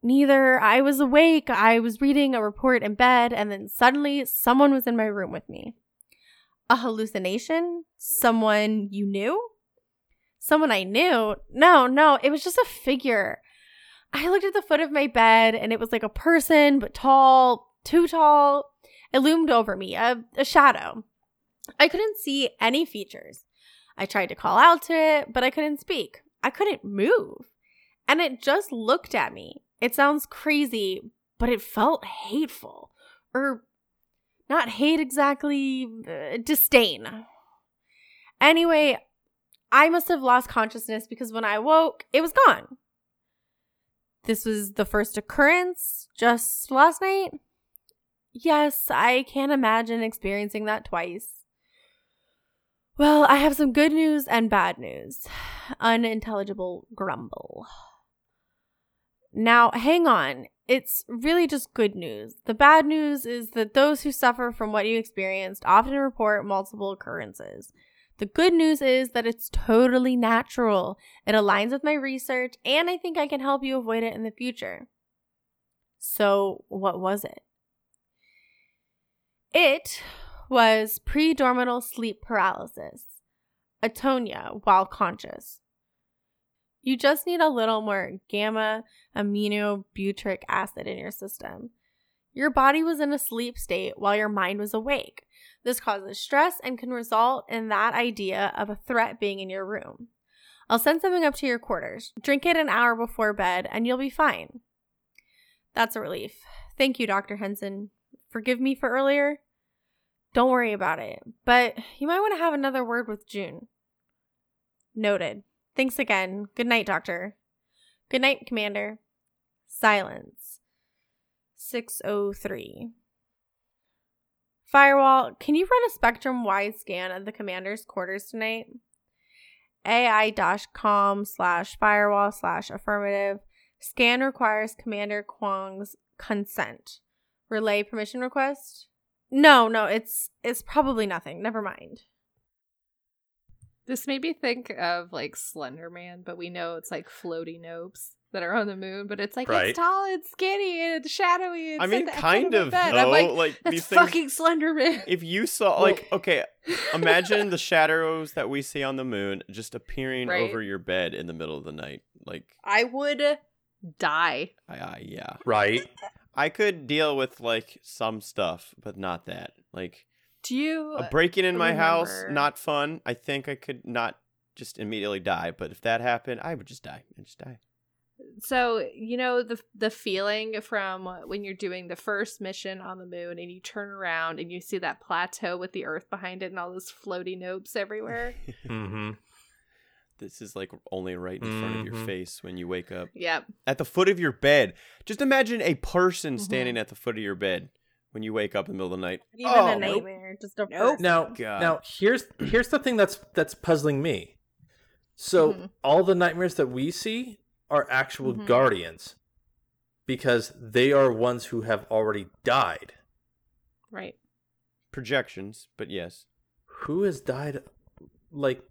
Neither I was awake, I was reading a report in bed, and then suddenly someone was in my room with me. A hallucination? Someone you knew? Someone I knew? No, no, it was just a figure. I looked at the foot of my bed and it was like a person, but tall, too tall. It loomed over me, a, a shadow. I couldn't see any features. I tried to call out to it, but I couldn't speak. I couldn't move. And it just looked at me. It sounds crazy, but it felt hateful. Or not hate exactly, uh, disdain. Anyway, I must have lost consciousness because when I woke, it was gone. This was the first occurrence just last night? Yes, I can't imagine experiencing that twice. Well, I have some good news and bad news. Unintelligible grumble. Now, hang on. It's really just good news. The bad news is that those who suffer from what you experienced often report multiple occurrences. The good news is that it's totally natural. It aligns with my research, and I think I can help you avoid it in the future. So, what was it? It was predormital sleep paralysis, atonia while conscious. You just need a little more gamma aminobutyric acid in your system. Your body was in a sleep state while your mind was awake. This causes stress and can result in that idea of a threat being in your room. I'll send something up to your quarters. Drink it an hour before bed and you'll be fine. That's a relief. Thank you, Dr. Henson. Forgive me for earlier. Don't worry about it, but you might want to have another word with June. Noted. Thanks again. Good night, Doctor. Good night, Commander. Silence. 603. Firewall, can you run a spectrum wide scan of the commander's quarters tonight? AI-com slash firewall slash affirmative. Scan requires Commander Kwong's consent. Relay permission request? No, no, it's it's probably nothing. Never mind. This made me think of like Slender Man, but we know it's like floaty nopes that are on the moon, but it's like Right. it's tall and skinny and it's shadowy. And I mean, sit kind foot of bed. though. I'm like, like that's these things. fucking Slender Man. If you saw, like, okay, imagine the shadows that we see on the moon just appearing Right. over your bed in the middle of the night. Like, I would die. I, I yeah, Right. I could deal with like some stuff, but not that. Like Do you a breaking in my house, not fun. I think I could not just immediately die, but if that happened, I would just die. I'd just die. So you know the the feeling from when you're doing the first mission on the moon and you turn around and you see that plateau with the Earth behind it and all those floaty nopes everywhere. Mm-hmm. This is like only right in front of your Mhm. face when you wake up. yep. At the foot of your bed. Just imagine a person Mhm. standing at the foot of your bed when you wake up in the middle of the night. Even Oh, a nope. nightmare, just a Nope. person. Now, God. now here's here's the thing that's that's puzzling me. So Mhm. all the nightmares that we see are actual Mhm. guardians because they are ones who have already died. Right. Projections, but yes. Who has died? Like,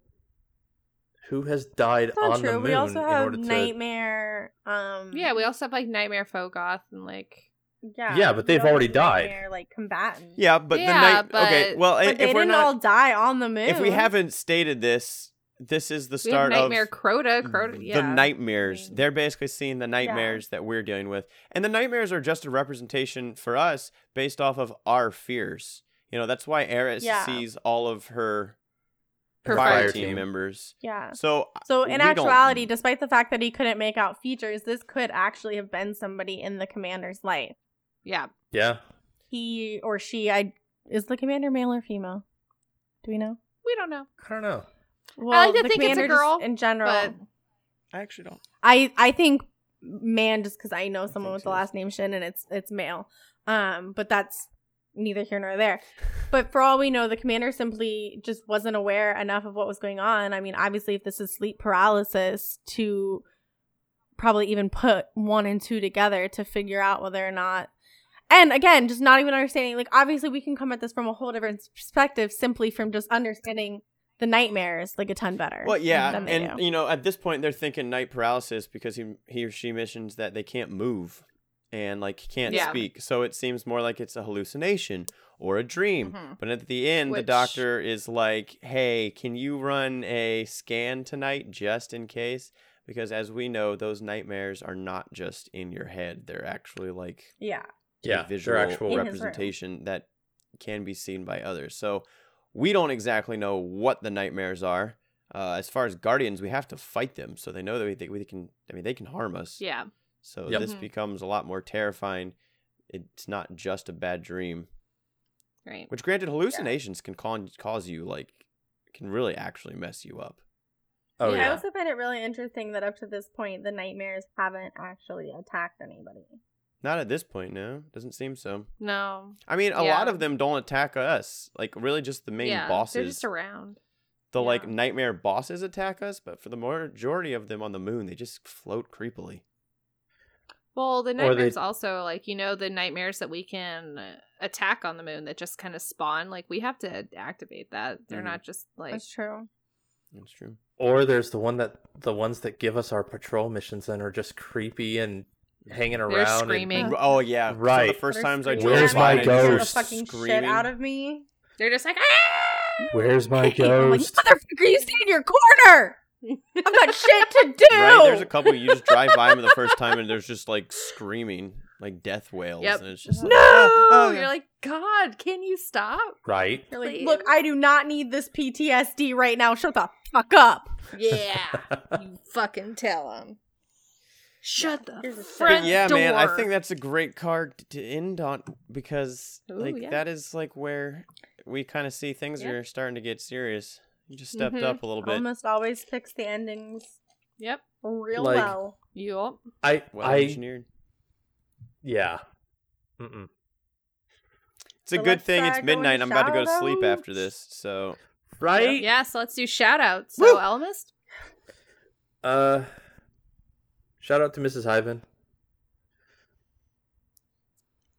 who has died It's not on the true. moon We also in have order to? nightmare. Um, Yeah, we also have like Nightmare Phogoth and like yeah, Yeah, but they've already died. Nightmare, like combatants. Yeah, but Yeah, the night. okay, well, but if they we're didn't not, all die on the moon. if we haven't stated this, this is the we have start Nightmare of Crota. Crota. the nightmares. I mean- They're basically seeing the nightmares that we're dealing with, and the nightmares are just a representation for us based off of our fears. You know, that's why Eris Yeah. sees all of her, Her fire, fire team, team. members. yeah. So, uh, So we in don't- actuality, despite the fact that he couldn't make out features, this could actually have been somebody in the commander's life. yeah. Yeah. He or she, I is the commander male or female? Do we know? We don't know. I don't know. Well, to think it's a girl, in general. but- I actually don't. I I think man just because I know someone think with the last name Shin and it's it's male. Um, but that's neither here nor there. But for all we know, the commander simply just wasn't aware enough of what was going on. I mean, obviously, if this is sleep paralysis, to probably even put one and two together to figure out whether or not. And again, just not even understanding. Like, obviously, we can come at this from a whole different perspective, simply from just understanding the nightmares like a ton better. Well, yeah, and do. you know, at this point, they're thinking night paralysis because he he or she mentions that they can't move and like can't Yeah. speak. So it seems more like it's a hallucination or a dream. Mhm. But at the end, the doctor is like, "Hey, can you run a scan tonight just in case?" Because as we know, those nightmares are not just in your head; they're actually like yeah. Yeah, visual actual. In his room. representation that can be seen by others. So we don't exactly know what the nightmares are. Uh, as far as guardians, we have to fight them, so they know that we, they, we can. I mean, they can harm us. Yeah. So Yep. this Mhm. becomes a lot more terrifying. It's not just a bad dream. Right. Which, granted, hallucinations can con- cause you like can really actually mess you up. Oh I yeah. also find it really interesting that up to this point, the nightmares haven't actually attacked anybody. Not at this point, no. Doesn't seem so. No. I mean, a Yeah. lot of them don't attack us. Like, really, just the main yeah, bosses. They're just around. the like nightmare bosses attack us, but for the majority of them on the moon, they just float creepily. Well, the Or they- nightmares also like you know the nightmares that we can uh, attack on the moon that just kind of spawn. Like we have to activate that. They're Mhm. not just like That's true. That's true. Or there's the one that the ones that give us our patrol missions and are just creepy and hanging They're around. and- screaming. Oh yeah, Some of Right. the 1st They're times I screaming drove Where's my me, and ghost? The fucking shit out of me. they're just like ah! Where's my I'm like, ghost? motherfucker, you stay in your corner. I've got shit to do. Right? There's a couple you just drive by them the first time, and there's just like screaming, like death wails, Yep. and it's just like, No, oh, you're like God. Can you stop? right. You're like, Please. look, I do not need this PTSD right now. Shut the fuck up. Yeah, you fucking tell them. Shut the Here's a But front yeah, man, I think that's a great card to end on because Ooh, like yeah. that is like where we kind of see things Yeah. are starting to get serious. You just stepped Mhm. up a little bit. Almost always picks the endings Yep. real Like- well. You. I Well I engineered. yeah. Mm-mm. It's a So good thing it's go into midnight. I'm about to go to sleep after this. So Right. Yeah. So let's do shout outs. So Woo! Elmist. Uh. Shout out to Mrs. Hyven.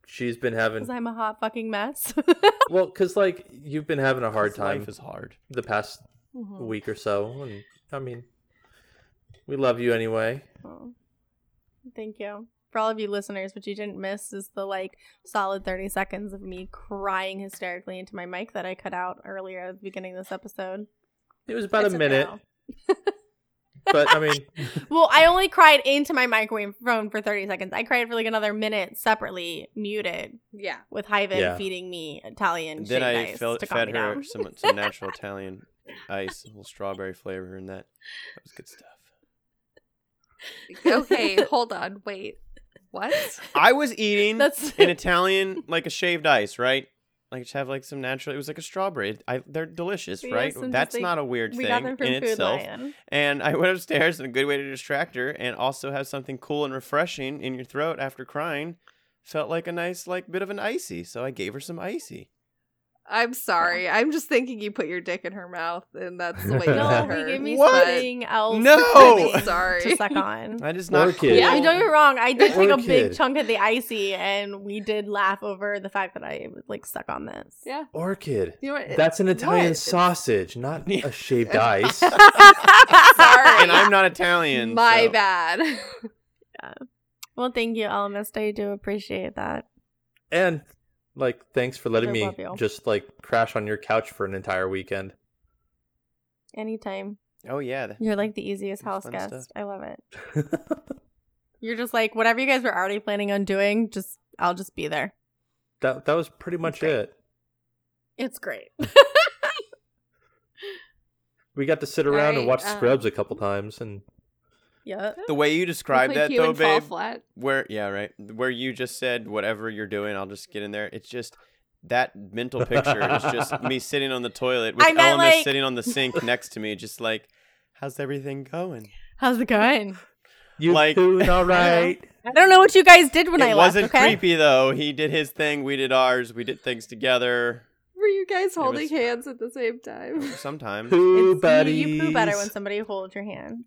She's been having Because I'm a hot fucking mess. well, cause like you've been having a hard time Life is hard. the past Mhm. week or so, and I mean, we love you anyway. Oh, thank you. For all of you listeners, what you didn't miss is the like solid 30 seconds of me crying hysterically into my mic that I cut out earlier at the beginning of this episode. It was about It's a minute, now. but I mean, Well, I only cried into my microwave phone for 30 seconds. I cried for like another minute separately, muted, Yeah. with Hyven Yeah. feeding me Italian then I ice felt, to calm fed her some some natural Italian ice, a little strawberry flavor in that. That was good stuff. Okay. hold on. Wait. What? I was eating That's an Italian like a shaved ice, right? Like just have like some natural. It was like a strawberry. I, they're delicious, Yes, right? That's like, not a weird we thing got them from in Food itself. Lion. And I went upstairs, and a good way to distract her, and also have something cool and refreshing in your throat after crying, felt like a nice like bit of an icy. So I gave her some icy. I'm sorry. I'm just thinking you put your dick in her mouth, and that's the way you No, fed he her. gave me What? something else. No! Sorry. to suck on. I just not Orchid. cool. Yeah, I mean, don't get wrong. I did take a big chunk of the icy, and we did laugh over the fact that I would like suck on this. Yeah. orchid. You know what? That's an Italian What? sausage, not a shaved ice. Sorry. And I'm not Italian. My so- bad. Well, thank you, Almist. I do appreciate that. and like, thanks for letting I me you. just like crash on your couch for an entire weekend. Anytime. Oh yeah. You're like the easiest It's house guest. stuff. I love it. You're just like whatever you guys were already planning on doing. Just I'll just be there. that that was pretty much great. it. It's great. We got to sit around and Alright, watch um, Scrubs a couple times, and yeah. The way you described Hopefully that though, and fall babe, flat. where yeah, right, where you just said whatever you're doing, I'll just get in there. It's just that mental picture is just me sitting on the toilet with I Elemis like- sitting on the sink next to me, just like, how's everything going? How's it going? You Like- doing all right? I don't know what you guys did when it I wasn't left. Okay. creepy though. He did his thing, we did ours. We did things together. Were you guys was- holding hands at the same time? Sometimes, Poo It's, buddies. you, you poo better when somebody holds your hand.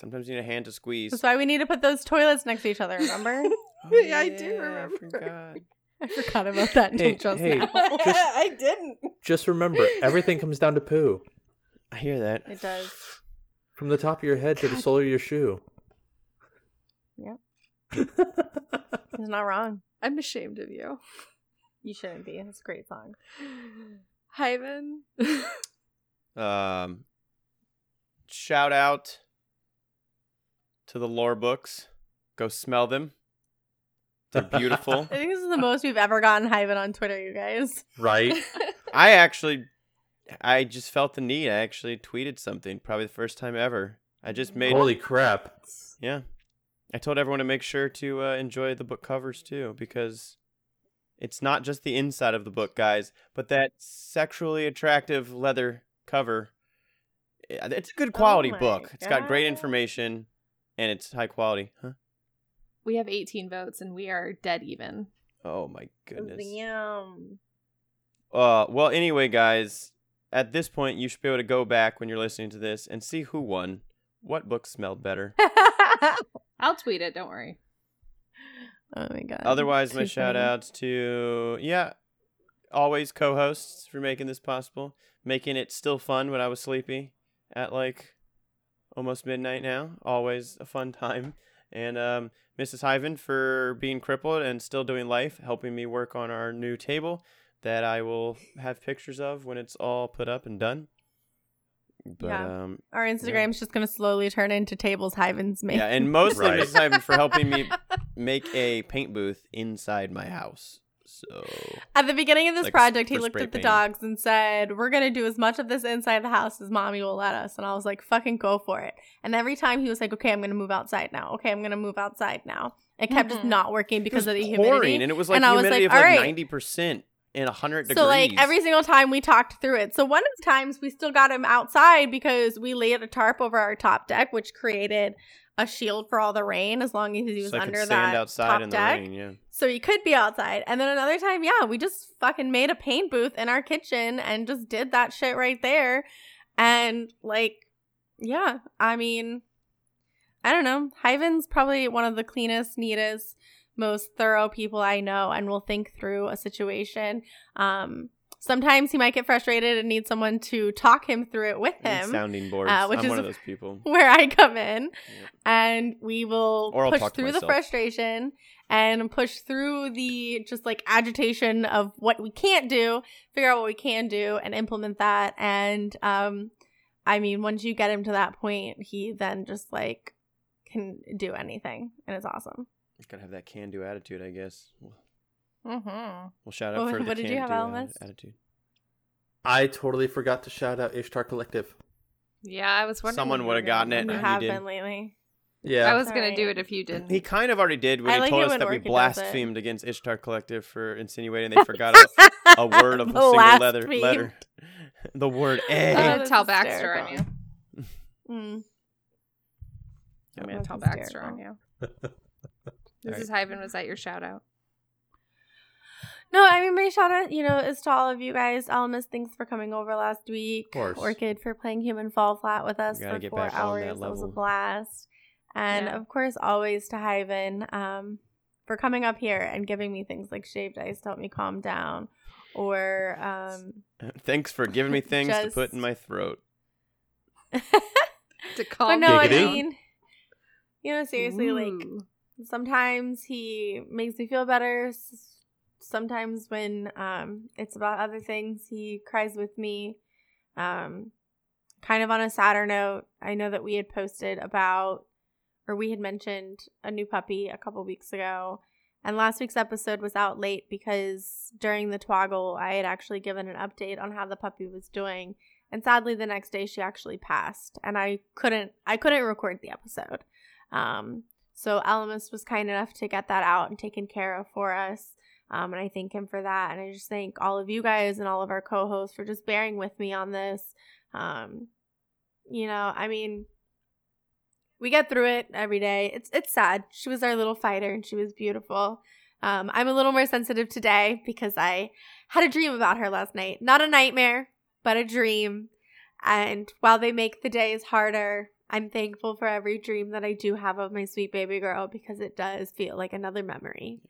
Sometimes you need a hand to squeeze. That's why we need to put those toilets next to each other. Remember? Oh, Yeah, I do yeah, remember. forgot. I forgot about that Hey, just hey. now. I didn't. Just remember, everything comes down to poo. I hear that. It does. From the top of your head to the sole of your shoe. Yep. He's not wrong. I'm ashamed of you. You shouldn't be. It's a great song. Hyven. Um, shout out to the lore books. Go smell them. They're beautiful. I think this is the most we've ever gotten Hyven on Twitter, you guys. right? I actually, I just felt the need. I actually tweeted something, probably the first time ever. I just made, Holy crap. yeah. I told everyone to make sure to uh, enjoy the book covers too, because it's not just the inside of the book, guys, but that sexually attractive leather cover. It's a good quality my book. It's got great information, and it's high quality. Huh? we have 18 votes and we are dead even. Oh my goodness. Damn. Uh, well, anyway, guys, at this point, you should be able to go back when you're listening to this and see who won. What book smelled better? I'll tweet it, don't worry. oh my god. Otherwise, my Too shout funny. outs to, yeah, always co hosts for making this possible, making it still fun when I was sleepy at like almost midnight now. Always a fun time. And um, Mrs. Hyven for being crippled and still doing life, helping me work on our new table that I will have pictures of when it's all put up and done. But Yeah. um, Our Instagram's just gonna slowly turn into tables Hyven's made. yeah, and mostly Right. Mrs. Hyven for helping me make a paint booth inside my house. So At the beginning of this Like, project, he looked spray at the paint. dogs and said, "We're gonna do as much of this inside the house as mommy will let us." And I was like, "Fucking go for it!" And every time he was like, "Okay, I'm gonna move outside now. Okay, I'm gonna move outside now." It kept just Mhm. not working because of was the pouring, humidity. and it was like And I was humidity like, of like "All right." ninety percent in hundred degrees. So like every single time we talked through it. So one of the times we still got him outside because we laid a tarp over our top deck, which created a shield for all the rain as long as he was so under stand that outside top in the deck. rain. Yeah, So he could be outside. And then another time, yeah, we just fucking made a paint booth in our kitchen and just did that shit right there. And like, yeah, I mean, I don't know. Hyven's probably one of the cleanest, neatest, most thorough people I know and will think through a situation. Um, sometimes he might get frustrated and need someone to talk him through it with him. sounding boards. uh, which I'm is- one of those people. where I come in, Yep. and we will Or push through the frustration and push through the just like agitation of what we can't do, figure out what we can do, and implement that. And um, I mean, once you get him to that point, he then just like can do anything, and it's awesome. Gotta have that can-do attitude, I guess. We'll, Mm-hmm. we'll shout out What- for the what did you have, can-do attitude. I totally forgot to shout out Ishtar Collective. Yeah, I was wondering. Someone would've gotten it. You do he that. have did. been lately. Yeah. I was gonna Sorry. do it if you didn't. He kind of already did when I he like told us that we Orchid does it. blasphemed against Ishtar Collective for insinuating they forgot a, a word of a single letter. Blasphemed. letter. the word A. I'm gonna tell Baxter on you. Mm. I'm gonna That's tell Baxter on hysterical. you. Mrs. Hyven, was that your shout out? No, I mean my shout out, you know, is to all of you guys. Almas, thanks for coming over last week. Of course. Orchid for playing Human Fall Flat with us for get four back on that hours. That was a blast. And Yeah. of course, always to Hyven um, for coming up here and giving me things like shaved ice to help me calm down, or um, Thanks for giving me things to put in my throat. To but calm no, I mean, you know, seriously, like sometimes he makes me feel better S- sometimes when um it's about other things he cries with me um kind of on a sadder note i know that we had posted about or we had mentioned a new puppy a couple weeks ago and last week's episode was out late because during the twoggle i had actually given an update on how the puppy was doing and sadly the next day she actually passed and i couldn't i couldn't record the episode um so Alamus was kind enough to get that out and taken care of for us. Um, and I thank him for that. And I just thank all of you guys and all of our co hosts for just bearing with me on this. Um, you know, I mean, we get through it every day. It's it's sad. She was our little fighter and she was beautiful. Um, I'm a little more sensitive today because I had a dream about her last night. Not a nightmare, but a dream. And while they make the days harder, I'm thankful for every dream that I do have of my sweet baby girl because it does feel like another memory.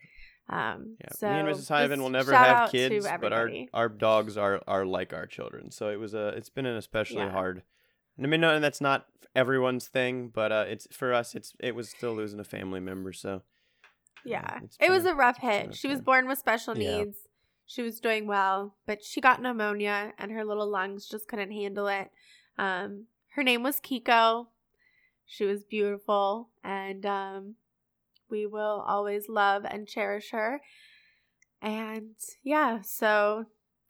Um, Yeah, so me and Mrs. Hyven will never have kids, but our our dogs are are like our children. So it was a it's been an especially Yeah. hard. I mean, no, and that's not everyone's thing, but uh, it's for us. It's it was still losing a family member. So Yeah. it's It was a rough it's been a hit. She was born with special Yeah. needs. She was doing well, but she got pneumonia and her little lungs just couldn't handle it. Um, her name was Kiko. She was beautiful and um, we will always love and cherish her. And yeah, so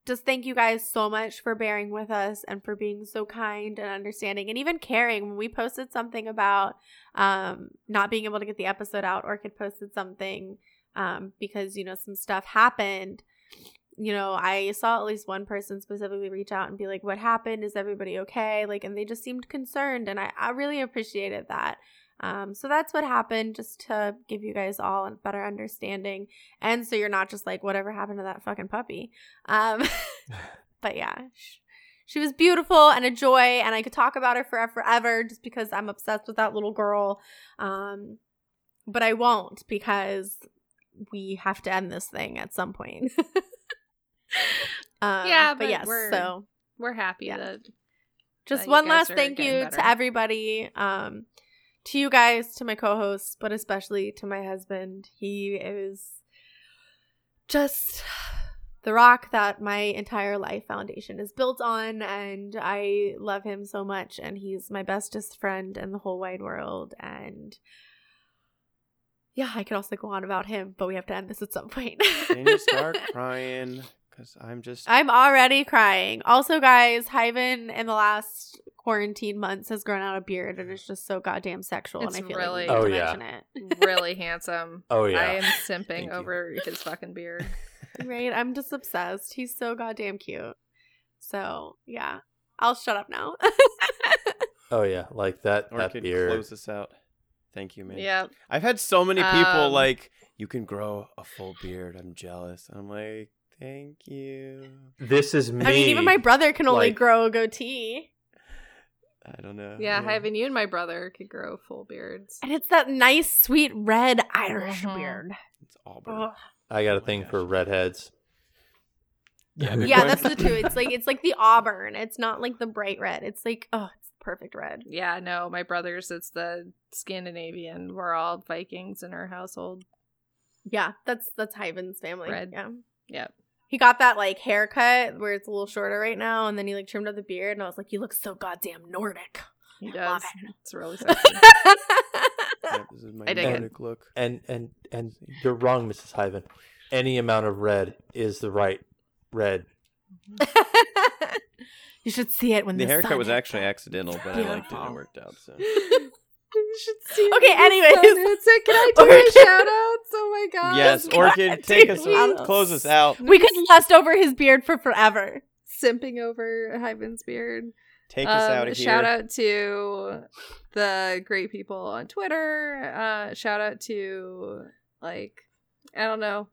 just thank you guys so much for bearing with us and for being so kind and understanding and even caring. When we posted something about um not being able to get the episode out orchid posted something um because you know some stuff happened you know i saw at least one person specifically reach out and be like what happened? Is everybody okay? Like and they just seemed concerned and i, I really appreciated that um, so that's what happened, just to give you guys all a better understanding, and so you're not just like whatever happened to that fucking puppy. Um, but yeah, sh- she was beautiful and a joy, and I could talk about her forever, forever, just because I'm obsessed with that little girl. Um, but I won't because we have to end this thing at some point. um, Yeah, but, but yes, we're- so We're happy Yeah. that just that you one last thank you better. to everybody um to you guys to my co-hosts but especially to my husband he is just the rock that my entire life foundation is built on and i love him so much and he's my bestest friend in the whole wide world and yeah i could also go on about him but we have to end this at some point Can you start crying? Because I'm just I'm already crying. Also, guys, Hyven in the last quarantine months has grown out a beard and it's just so goddamn sexual. It's and I feel really- like Oh, to yeah. mention it. really handsome. Oh yeah. I am simping Thank you. over his fucking beard. right? I'm just obsessed. He's so goddamn cute. So yeah, I'll shut up now. Oh yeah. Like that. That beard. close this out. Thank you, man. Yeah. I've had so many people Um, like, you can grow a full beard. I'm jealous. I'm like, thank you. This is me. I mean, even my brother can only Like- grow a goatee, I don't know. Yeah, having you and my brother could grow full beards. and it's that nice, sweet red Irish Mhm. beard. It's Auburn. Ugh. I got a Oh thing gosh. for redheads. Yeah, Yeah, that's the two. It's like it's like the auburn. It's not like the bright red. It's like oh, it's perfect red. Yeah, no, my brothers, it's the Scandinavian. We're all Vikings in our household. Yeah, that's that's Hyven's family. Red. Yeah. Yep. He got that like haircut where it's a little shorter right now, and then he like trimmed up the beard, and I was like, "You look so goddamn Nordic." He Love does. it. It's really sexy. Yep, this is my I dig it. Nordic look. And and and you're wrong, Mrs. Hyven. Any amount of red is the right red. you should see it when The the, haircut sun was actually it. accidental, but I liked it and it worked out. So you should see Okay, when the anyways. sun. Can I do Orchid. a shout out? Oh my god. yes, God, Orchid, take us, we- close us out. We could lust over his beard for forever. Simping over Hyven's beard. Take us Um, out of here. Shout out to the great people on Twitter. Uh, shout out to like I don't know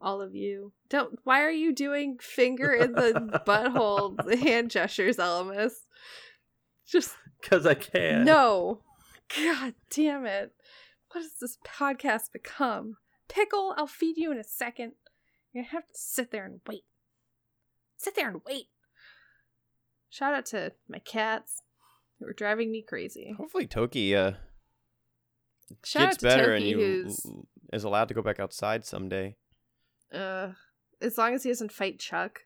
all of you. Don't. Why are you doing finger in the butthole hand gestures, Elemis? Just Cause I can. no. God damn it! What has this podcast become? Pickle, I'll feed you in a second. You're gonna have to sit there and wait. Sit there and wait. Shout out to my cats who are driving me crazy. Hopefully, Toki uh, Shout gets better Toki, and you l- is allowed to go back outside someday. uh, as long as he doesn't fight Chuck.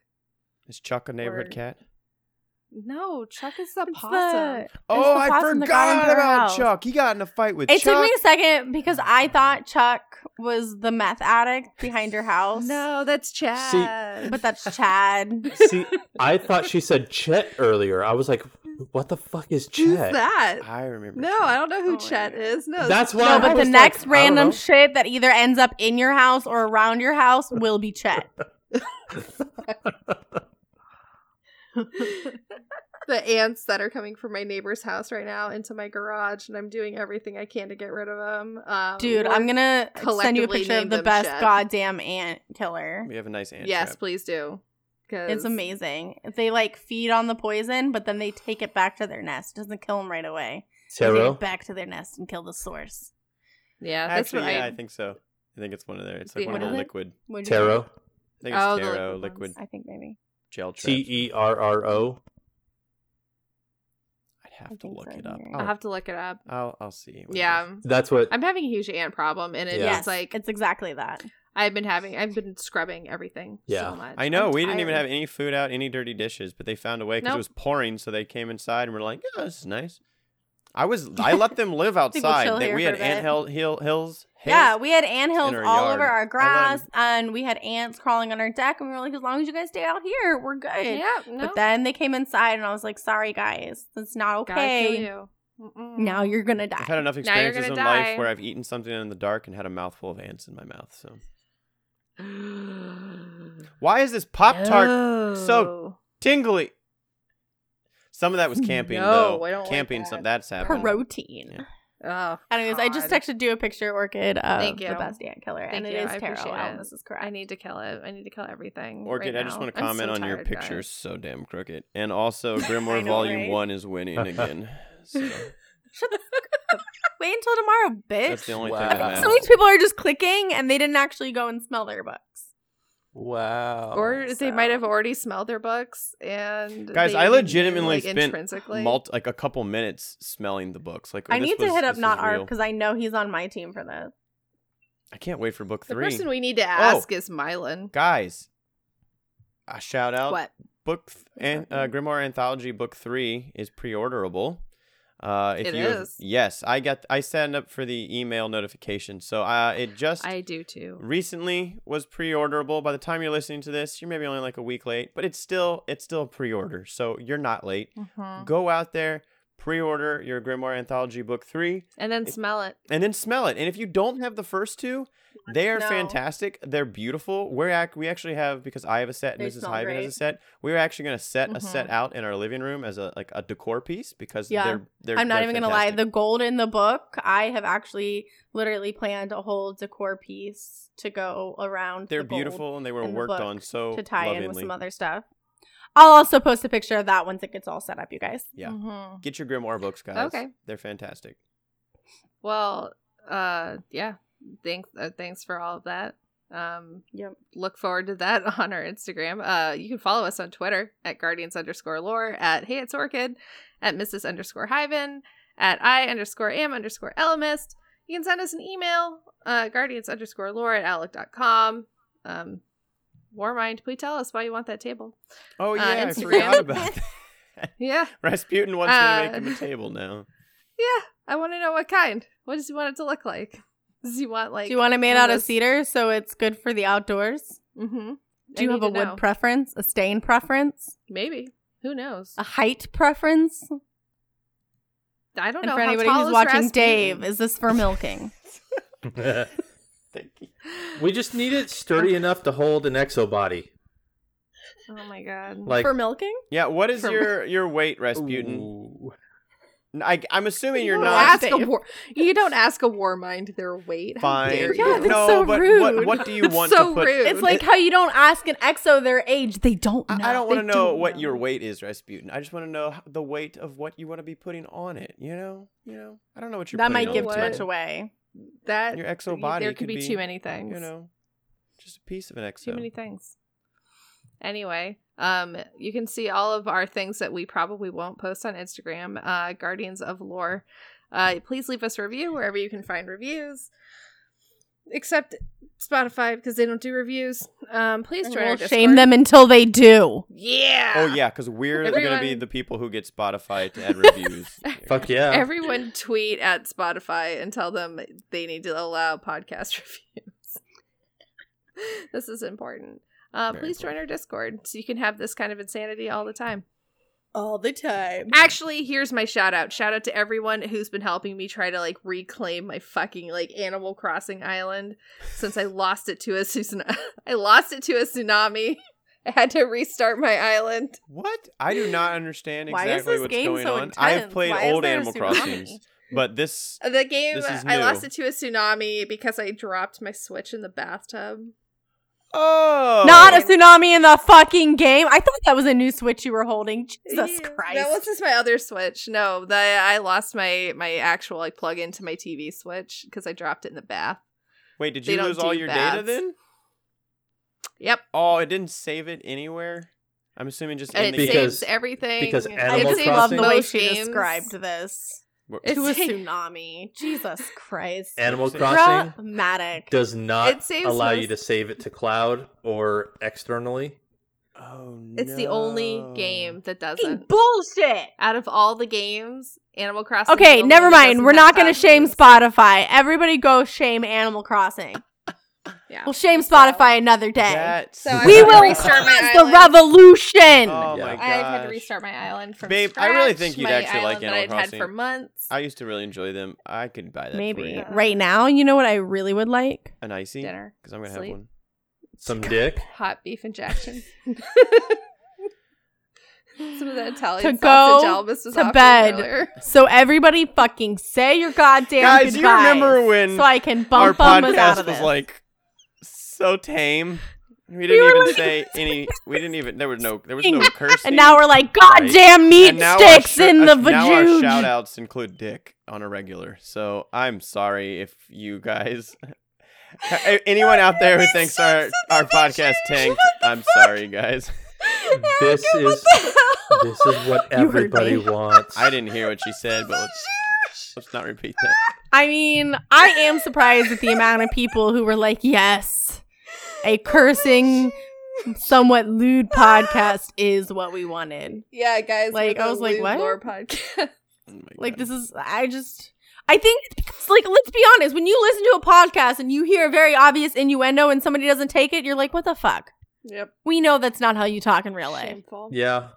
Is Chuck a neighborhood Or- cat? No, Chuck is the It's possum. the- Oh, the I possum that forgot about house. Chuck. He got in a fight with It Chuck. took me a second because I thought Chuck was the meth addict behind your house. No, that's Chad. but that's Chad. See, I thought she said Chet earlier. I was like, What the fuck is Chet? Who's Chet? that? I remember. No, I don't know who Oh Chet is. No, That's why No, I but the next like, random shit that either ends up in your house or around your house will be Chet. the ants that are coming from my neighbor's house right now into my garage, and I'm doing everything I can to get rid of them. Um, Dude, I'm gonna send you a picture of the best Chet. goddamn ant killer. We have a nice ant Yes, trap. please do. 'Cause- It's amazing. They like feed on the poison, but then they take it back to their nest. Doesn't kill them right away. They take it back to their nest and kill the source. Yeah, that's Actually, what yeah, I. I think so. I think it's one of there. It's The- like one of the liquid. What'd you Terro? I think it's Oh, the liquid liquid. I think maybe. Gel traps. T E R R O. I'd I have to look so, it up. I'll I'll, have to look it up. I'll, I'll see. what Yeah. That's what. I'm having a huge ant problem, and it's Yes, like it's exactly that. I've been having. I've been scrubbing everything Yeah. so much. I know. I'm we didn't even have any food out, any dirty dishes, but they found a way because Nope. it was pouring. So they came inside and were like, "Yeah, this is nice." I was. I let them live think we'll outside. chill That here we had ant hill, hill, hills. Yeah, we had ant hills all yard. over our I let grass, and we had ants crawling on our deck, and we were like, as long as you guys stay out here, we're good. Yeah, no. But then they came inside, and I was like, sorry, guys, that's not okay. you. Now you're gonna die. I've had enough experiences in gonna life where I've eaten something in the dark and had a mouthful of ants in my mouth. So why is this Pop Tart so tingly? Some of that was camping No, though. I don't like camping. that. some that's happened. Protein. Yeah. Oh, Anyways, I just God. texted you a picture, Orchid, of Thank the best ant killer, Thank and it you. is I Terro. appreciate it. This is correct. I need to kill it. I need to kill everything. Orchid, right I just want to comment so on your tired, picture. guys. So damn crooked. And also, Grimoire know, Volume right? One is winning again. So Shut the fuck up. Wait until tomorrow, bitch. that's the only Wow. thing I that think matters. some of these people are just clicking, and they didn't actually go and smell their books. Wow. Or they might have already smelled their books and Guys, I legitimately like, spent intrinsically. Multi- like a couple minutes smelling the books. Like I this need to hit up not was art because I know he's on my team for this. I can't wait for book three. the person we need to Oh. ask is Mylan. Guys, a shout out. What? Book th- an- uh, Grimoire Anthology Book Three is pre-orderable. Uh, if It you is. yes, I got I signed up for the email notification, so uh, it just I do too. recently was pre-orderable. By the time you're listening to this, you're maybe only like a week late, but it's still it's still pre-order, so you're not late. Mhm. Go out there, pre-order your Grimoire Anthology Book Three, And then smell it. and then smell it. And if you don't have the first two, they are know. fantastic. They're beautiful. We're ac- we actually have because I have a set and They Mrs. smell Hyven has a set. We're actually gonna set a set mm-hmm. out in our living room as a like a decor piece because Yeah. they're they're. I'm not they're even gonna lie. The gold in the book, I have actually literally planned a whole decor piece to go around. they're the gold beautiful and they were in the worked on so to tie in with some other stuff. I'll also post a picture of that once it gets all set up, you guys. yeah, Mhm. get your Grimoire books, guys. Okay. they're fantastic. Well, uh, yeah. Thanks. Uh, thanks for all of that. Um, Yep. look forward to that on our Instagram. Uh, you can follow us on Twitter at guardians underscore lore, at hey it's orchid, at Mrs. underscore hyven, at I underscore am underscore elemist. You can send us an email, uh, guardians underscore lore at outlook.com. Um, Warmind, please tell us why you want that table. Oh Uh, yeah, I forgot about that. Yeah, Rasputin wants me to make Uh, him a table now. yeah. I want to know what kind. What does he want it to look like? Does he want like? Do you want it made out of cedar so it's good for the outdoors? Mm-hmm. Do you have a wood preference, a stain preference, Maybe. Who knows? a height preference? I don't And know. for how anybody who's watching, Rasputin? Dave, is this for milking? Thank you. We just need it sturdy enough to hold an exo body. Oh my god. Like for milking? Yeah, what is For- your your weight, Rasputin? Ooh. I, I'm assuming You you're don't ask a war- you don't ask a war mind their weight. Fine. Yeah, that's no, so but rude. what what do you want so to put? rude. It's like how you don't ask an exo their age. They don't know. I, I don't want to know what know. your weight is, Rasputin. I just want to know the weight of what you want to be putting on it. You know, you know. I don't know what you're. That putting might give too much away. That Your exo body There could could be, be, too many things. You know, just a piece of an exo. too many things. Anyway, um, you can see all of our things that we probably won't post on Instagram. Uh, Guardians of Lore. Uh, please leave us a review wherever you can find reviews. Except Spotify because they don't do reviews. Um, please join our We'll Discord. shame them until they do. Yeah. Oh yeah, because we're going to be the people who get Spotify to add reviews. Fuck yeah. Everyone tweet at Spotify and tell them they need to allow podcast reviews. this is important. Uh, Very please join our Discord so you can have this kind of insanity all the time. All the time. Actually, here's my shout out. Shout out to everyone who's been helping me try to like reclaim my fucking like Animal Crossing island since I lost it to a tsunami. I lost it to a tsunami. I had to restart my island. What? I do not understand Why is exactly this what's game going so on. I've played Why old Animal tsunami? Crossings, but this The game This is I lost it to a tsunami because I dropped my Switch in the bathtub. Oh Not a tsunami in the fucking game. I thought that was a new Switch you were holding. Jesus Yeah, Christ. That was just my other Switch. No, the I lost my my actual like plug into my TV Switch because I dropped it in the bath. Wait, did they you lose all do your data then? Yep, Oh, it didn't save it anywhere. I'm assuming just in it the Because- saves everything. because It Animal I saves just love the way she games. described this. It's to a tsunami. Jesus Christ. Animal Crossing Dramatic. does not It saves allow you to save it to cloud or externally. Oh no. It's the only game that doesn't. Bullshit. Out of all the games, Animal Crossing. Okay, never mind. We're not going to shame. Spotify. Everybody go shame Animal Crossing. Yeah. We'll shame Spotify another day. That's So we had will restart my the revolution. Oh Yeah. my god. I had to restart my island from Babe, scratch. I really think you'd my actually like island that Animal I'd had for months. I used to really enjoy them. I could buy that for Maybe you. right now, you know what I really would like? an icy Dinner, because I'm gonna sleep. have one. Some dick. hot beef and Jackson. Some of the Italian To sausage go was to bed. earlier. So everybody fucking say your goddamn Guys, you goodbyes remember when so I can Our bump bumpers out podcast of was this. like so tame. We didn't were even like- say any. We didn't even. There was no. There was no cursing. and now we're like Right. goddamn meat And now our sticks sh- in uh, the Now our vajooge. shout outs include Dick on a regular. So I'm sorry if you guys. Anyone out there who thinks our our podcast tanked, I'm sorry, guys. This is this is what everybody wants. I didn't hear what she said, but let's let's not repeat that. I mean, I am surprised at the amount of people who were like, "Yes, a oh, cursing, somewhat lewd podcast is what we wanted." Yeah, guys. Like, I was like, what? Lore podcast. Oh Like, this is, I just, I think, because, like, let's be honest. When you listen to a podcast and you hear a very obvious innuendo and somebody doesn't take it, you're like, "What the fuck?" Yep. We know that's not how you talk in real life. Shameful. yeah.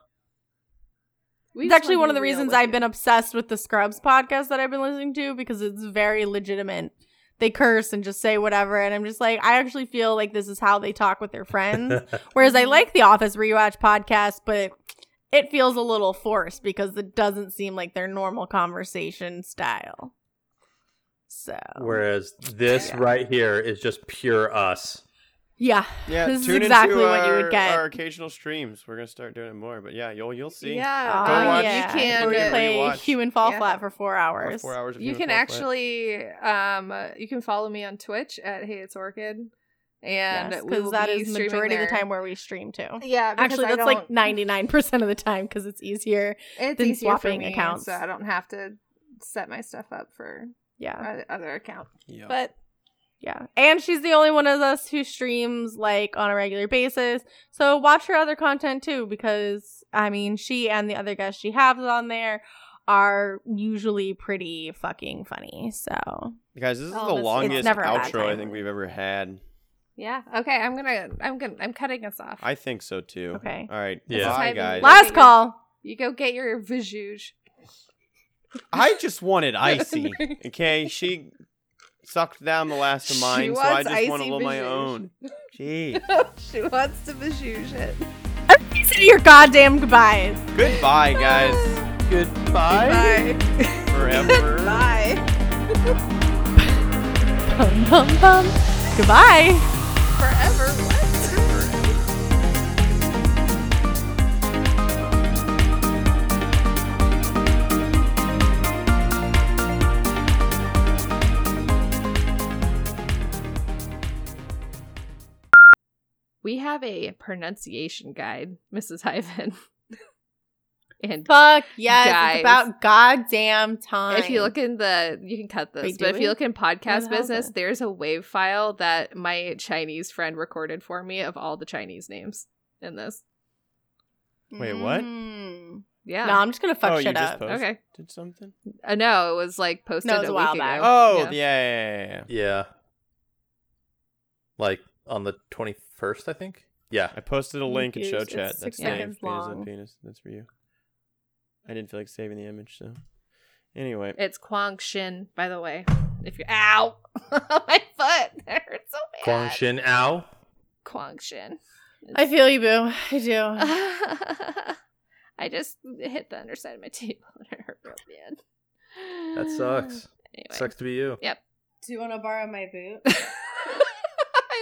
We It's actually one of the reasons I've you. been obsessed with the Scrubs podcast that I've been listening to because it's very legitimate. They curse and just say whatever, and I'm just like, I actually feel like this is how they talk with their friends. Whereas I mm-hmm. like the Office rewatch podcast, but it feels a little forced because it doesn't seem like their normal conversation style. So Whereas this Yeah. right here is just pure us. Yeah, yeah, this is tune exactly into what you would our- get. Our occasional streams. We're gonna start doing it more, but yeah, you'll you'll see. Yeah. Go Oh, watch- yeah. You can. Where play rewatch. Human Fall Yeah. Flat for four Our hours. Four hours. Of you can Fall Flat. actually um uh, you can follow me on twitch at hey it's orchid and because will that be is streaming majority of the time where we stream too. yeah Actually, that's like ninety nine percent of the time because it's easier. it's than easier for swapping me, accounts. so i don't have to set my stuff up for Yeah, other account Yeah. but yeah. And she's the only one of us who streams like on a regular basis. So watch her other content too, because I mean, she and the other guests she has on there are usually pretty fucking funny. So Guys, this is Oh, the it's- longest never a outro I think we've ever had. yeah okay i'm gonna i'm gonna i'm cutting us off I think so too. Okay. All right. Yeah. Bye, Time- guys. Last- last call. you go get your visuge I just wanted icy. Okay, she sucked down the last of She mine, so I just want a icy little my own. Gee. she wants to visuge it Say your goddamn goodbyes. Goodbye, guys. Goodbye. bye Forever. bye Bum bum bum. Goodbye. forever what We have a pronunciation guide, Mrs. Hyven. and Fuck yes, Guys. it's about goddamn time. if you look in the, you can cut this, Wait, but if we? you look in podcast the hell is business, it? there's a wave file that my Chinese friend recorded for me of all the Chinese names in this. Wait, what? Mm. Yeah. No, I'm just gonna fuck oh, you shit just up. posted Okay. Did something? Uh, no, it was like posted No, it was a a while week back. ago. Oh, yeah, Yeah. yeah, yeah, yeah. Yeah. Like on the 21st, I think. Yeah. I posted a link in show chat. It's That's six Dave. seconds Penis long. and penis. That's for you. I didn't feel like saving the image, so anyway. It's Kwang Shin, by the way. If you're ow, my foot that hurts so bad. Kwang Shin Ao. Kwang Shin. I feel you, boo. I do. I just hit the underside of my table and it hurt real bad. That sucks. Anyway. Sucks to be you. Yep. Do you want to borrow my boot?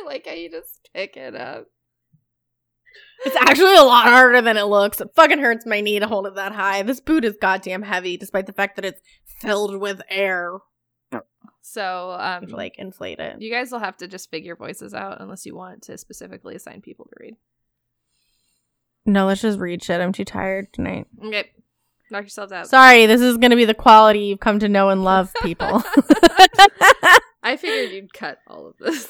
I like how you just pick it up. It's actually a lot harder than it looks. It fucking hurts my knee to hold it that high. This boot is goddamn heavy, despite the fact that it's filled with air. So, um, To, like inflate it. you guys will have to just figure voices out unless you want to specifically assign people to read. No, let's just read shit. I'm too tired tonight. Okay, knock yourselves out. Sorry, this is gonna be the quality you've come to know and love, people. I figured you'd cut all of this.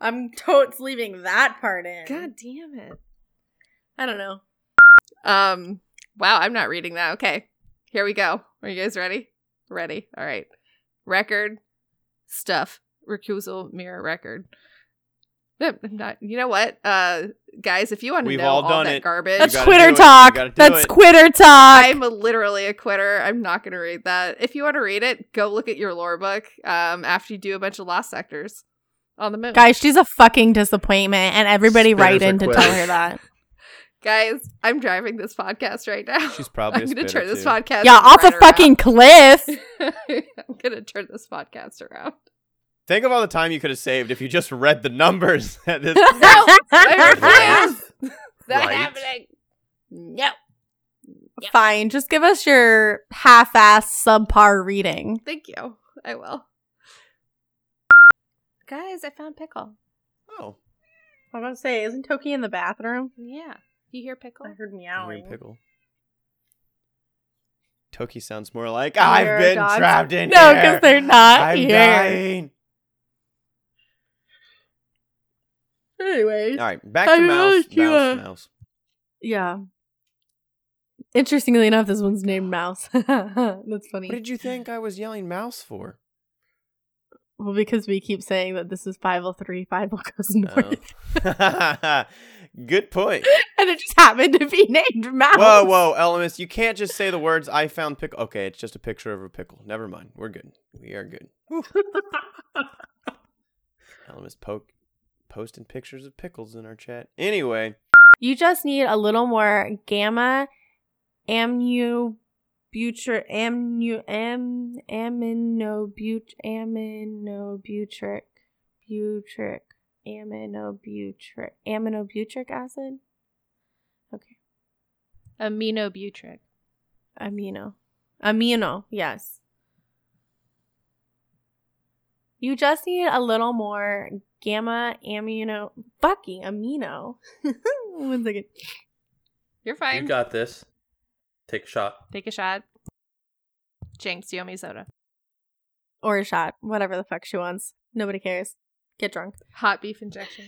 I'm totes leaving that part in. God damn it. I don't know. Um. Wow, I'm not reading that. Okay, here we go. Are you guys ready? Ready. All right. Record stuff. Recusal mirror record. No, not. You know what, uh, guys? If you want to We've know all all, done that it. garbage, That's Twitter do it. You talk. That's it. Twitter talk. I'm literally a quitter. I'm not going to read that. If you want to read it, go look at your lore book. Um, after you do a bunch of lost sectors on the moon, Guys, she's a fucking disappointment, and everybody Spinners write in to tell her that. Guys, I'm driving this podcast right now. She's probably I'm going to spitter, turn this too. podcast. Yeah, off a right fucking cliff. I'm going to turn this podcast around. Think of all the time you could have saved if you just read the numbers at this No, I refuse. Not Right. happening. No. Fine, just give us your half-ass subpar reading. Thank you. I will. Guys, I found pickle. Oh, I was gonna say, isn't Toki in the bathroom? Yeah. You hear pickle? I heard I hear meowing. pickle. Toki sounds more like I've been dogs- trapped in No, here. because they're not I'm here. dying. Anyways, All right, back I to mouse, you, mouse, uh, mouse. yeah. Interestingly enough, this one's named Mouse. That's funny. What did you think I was yelling mouse for? Well, because we keep saying that this is 503, 5 goes north. Oh. Good point. and it just happened to be named Mouse. Whoa, whoa, Elemis, you can't just say the words "I found pickle." Okay, it's just a picture of a pickle. Never mind. We're good. We are good. Elemis poke posting pictures of pickles in our chat. Anyway, You just need a little more gamma amnu butyr amnu am aminobut aminobutyric butyric aminobutyric aminobutyric acid. Okay. Aminobutyric. Amino. Amino, yes. You just need a little more gamma amino fucking amino. One second. You're fine. You got this. Take a shot. Take a shot. Jinx, do you owe me soda? Or a shot. Whatever the fuck she wants. Nobody cares. Get drunk. Hot beef injection.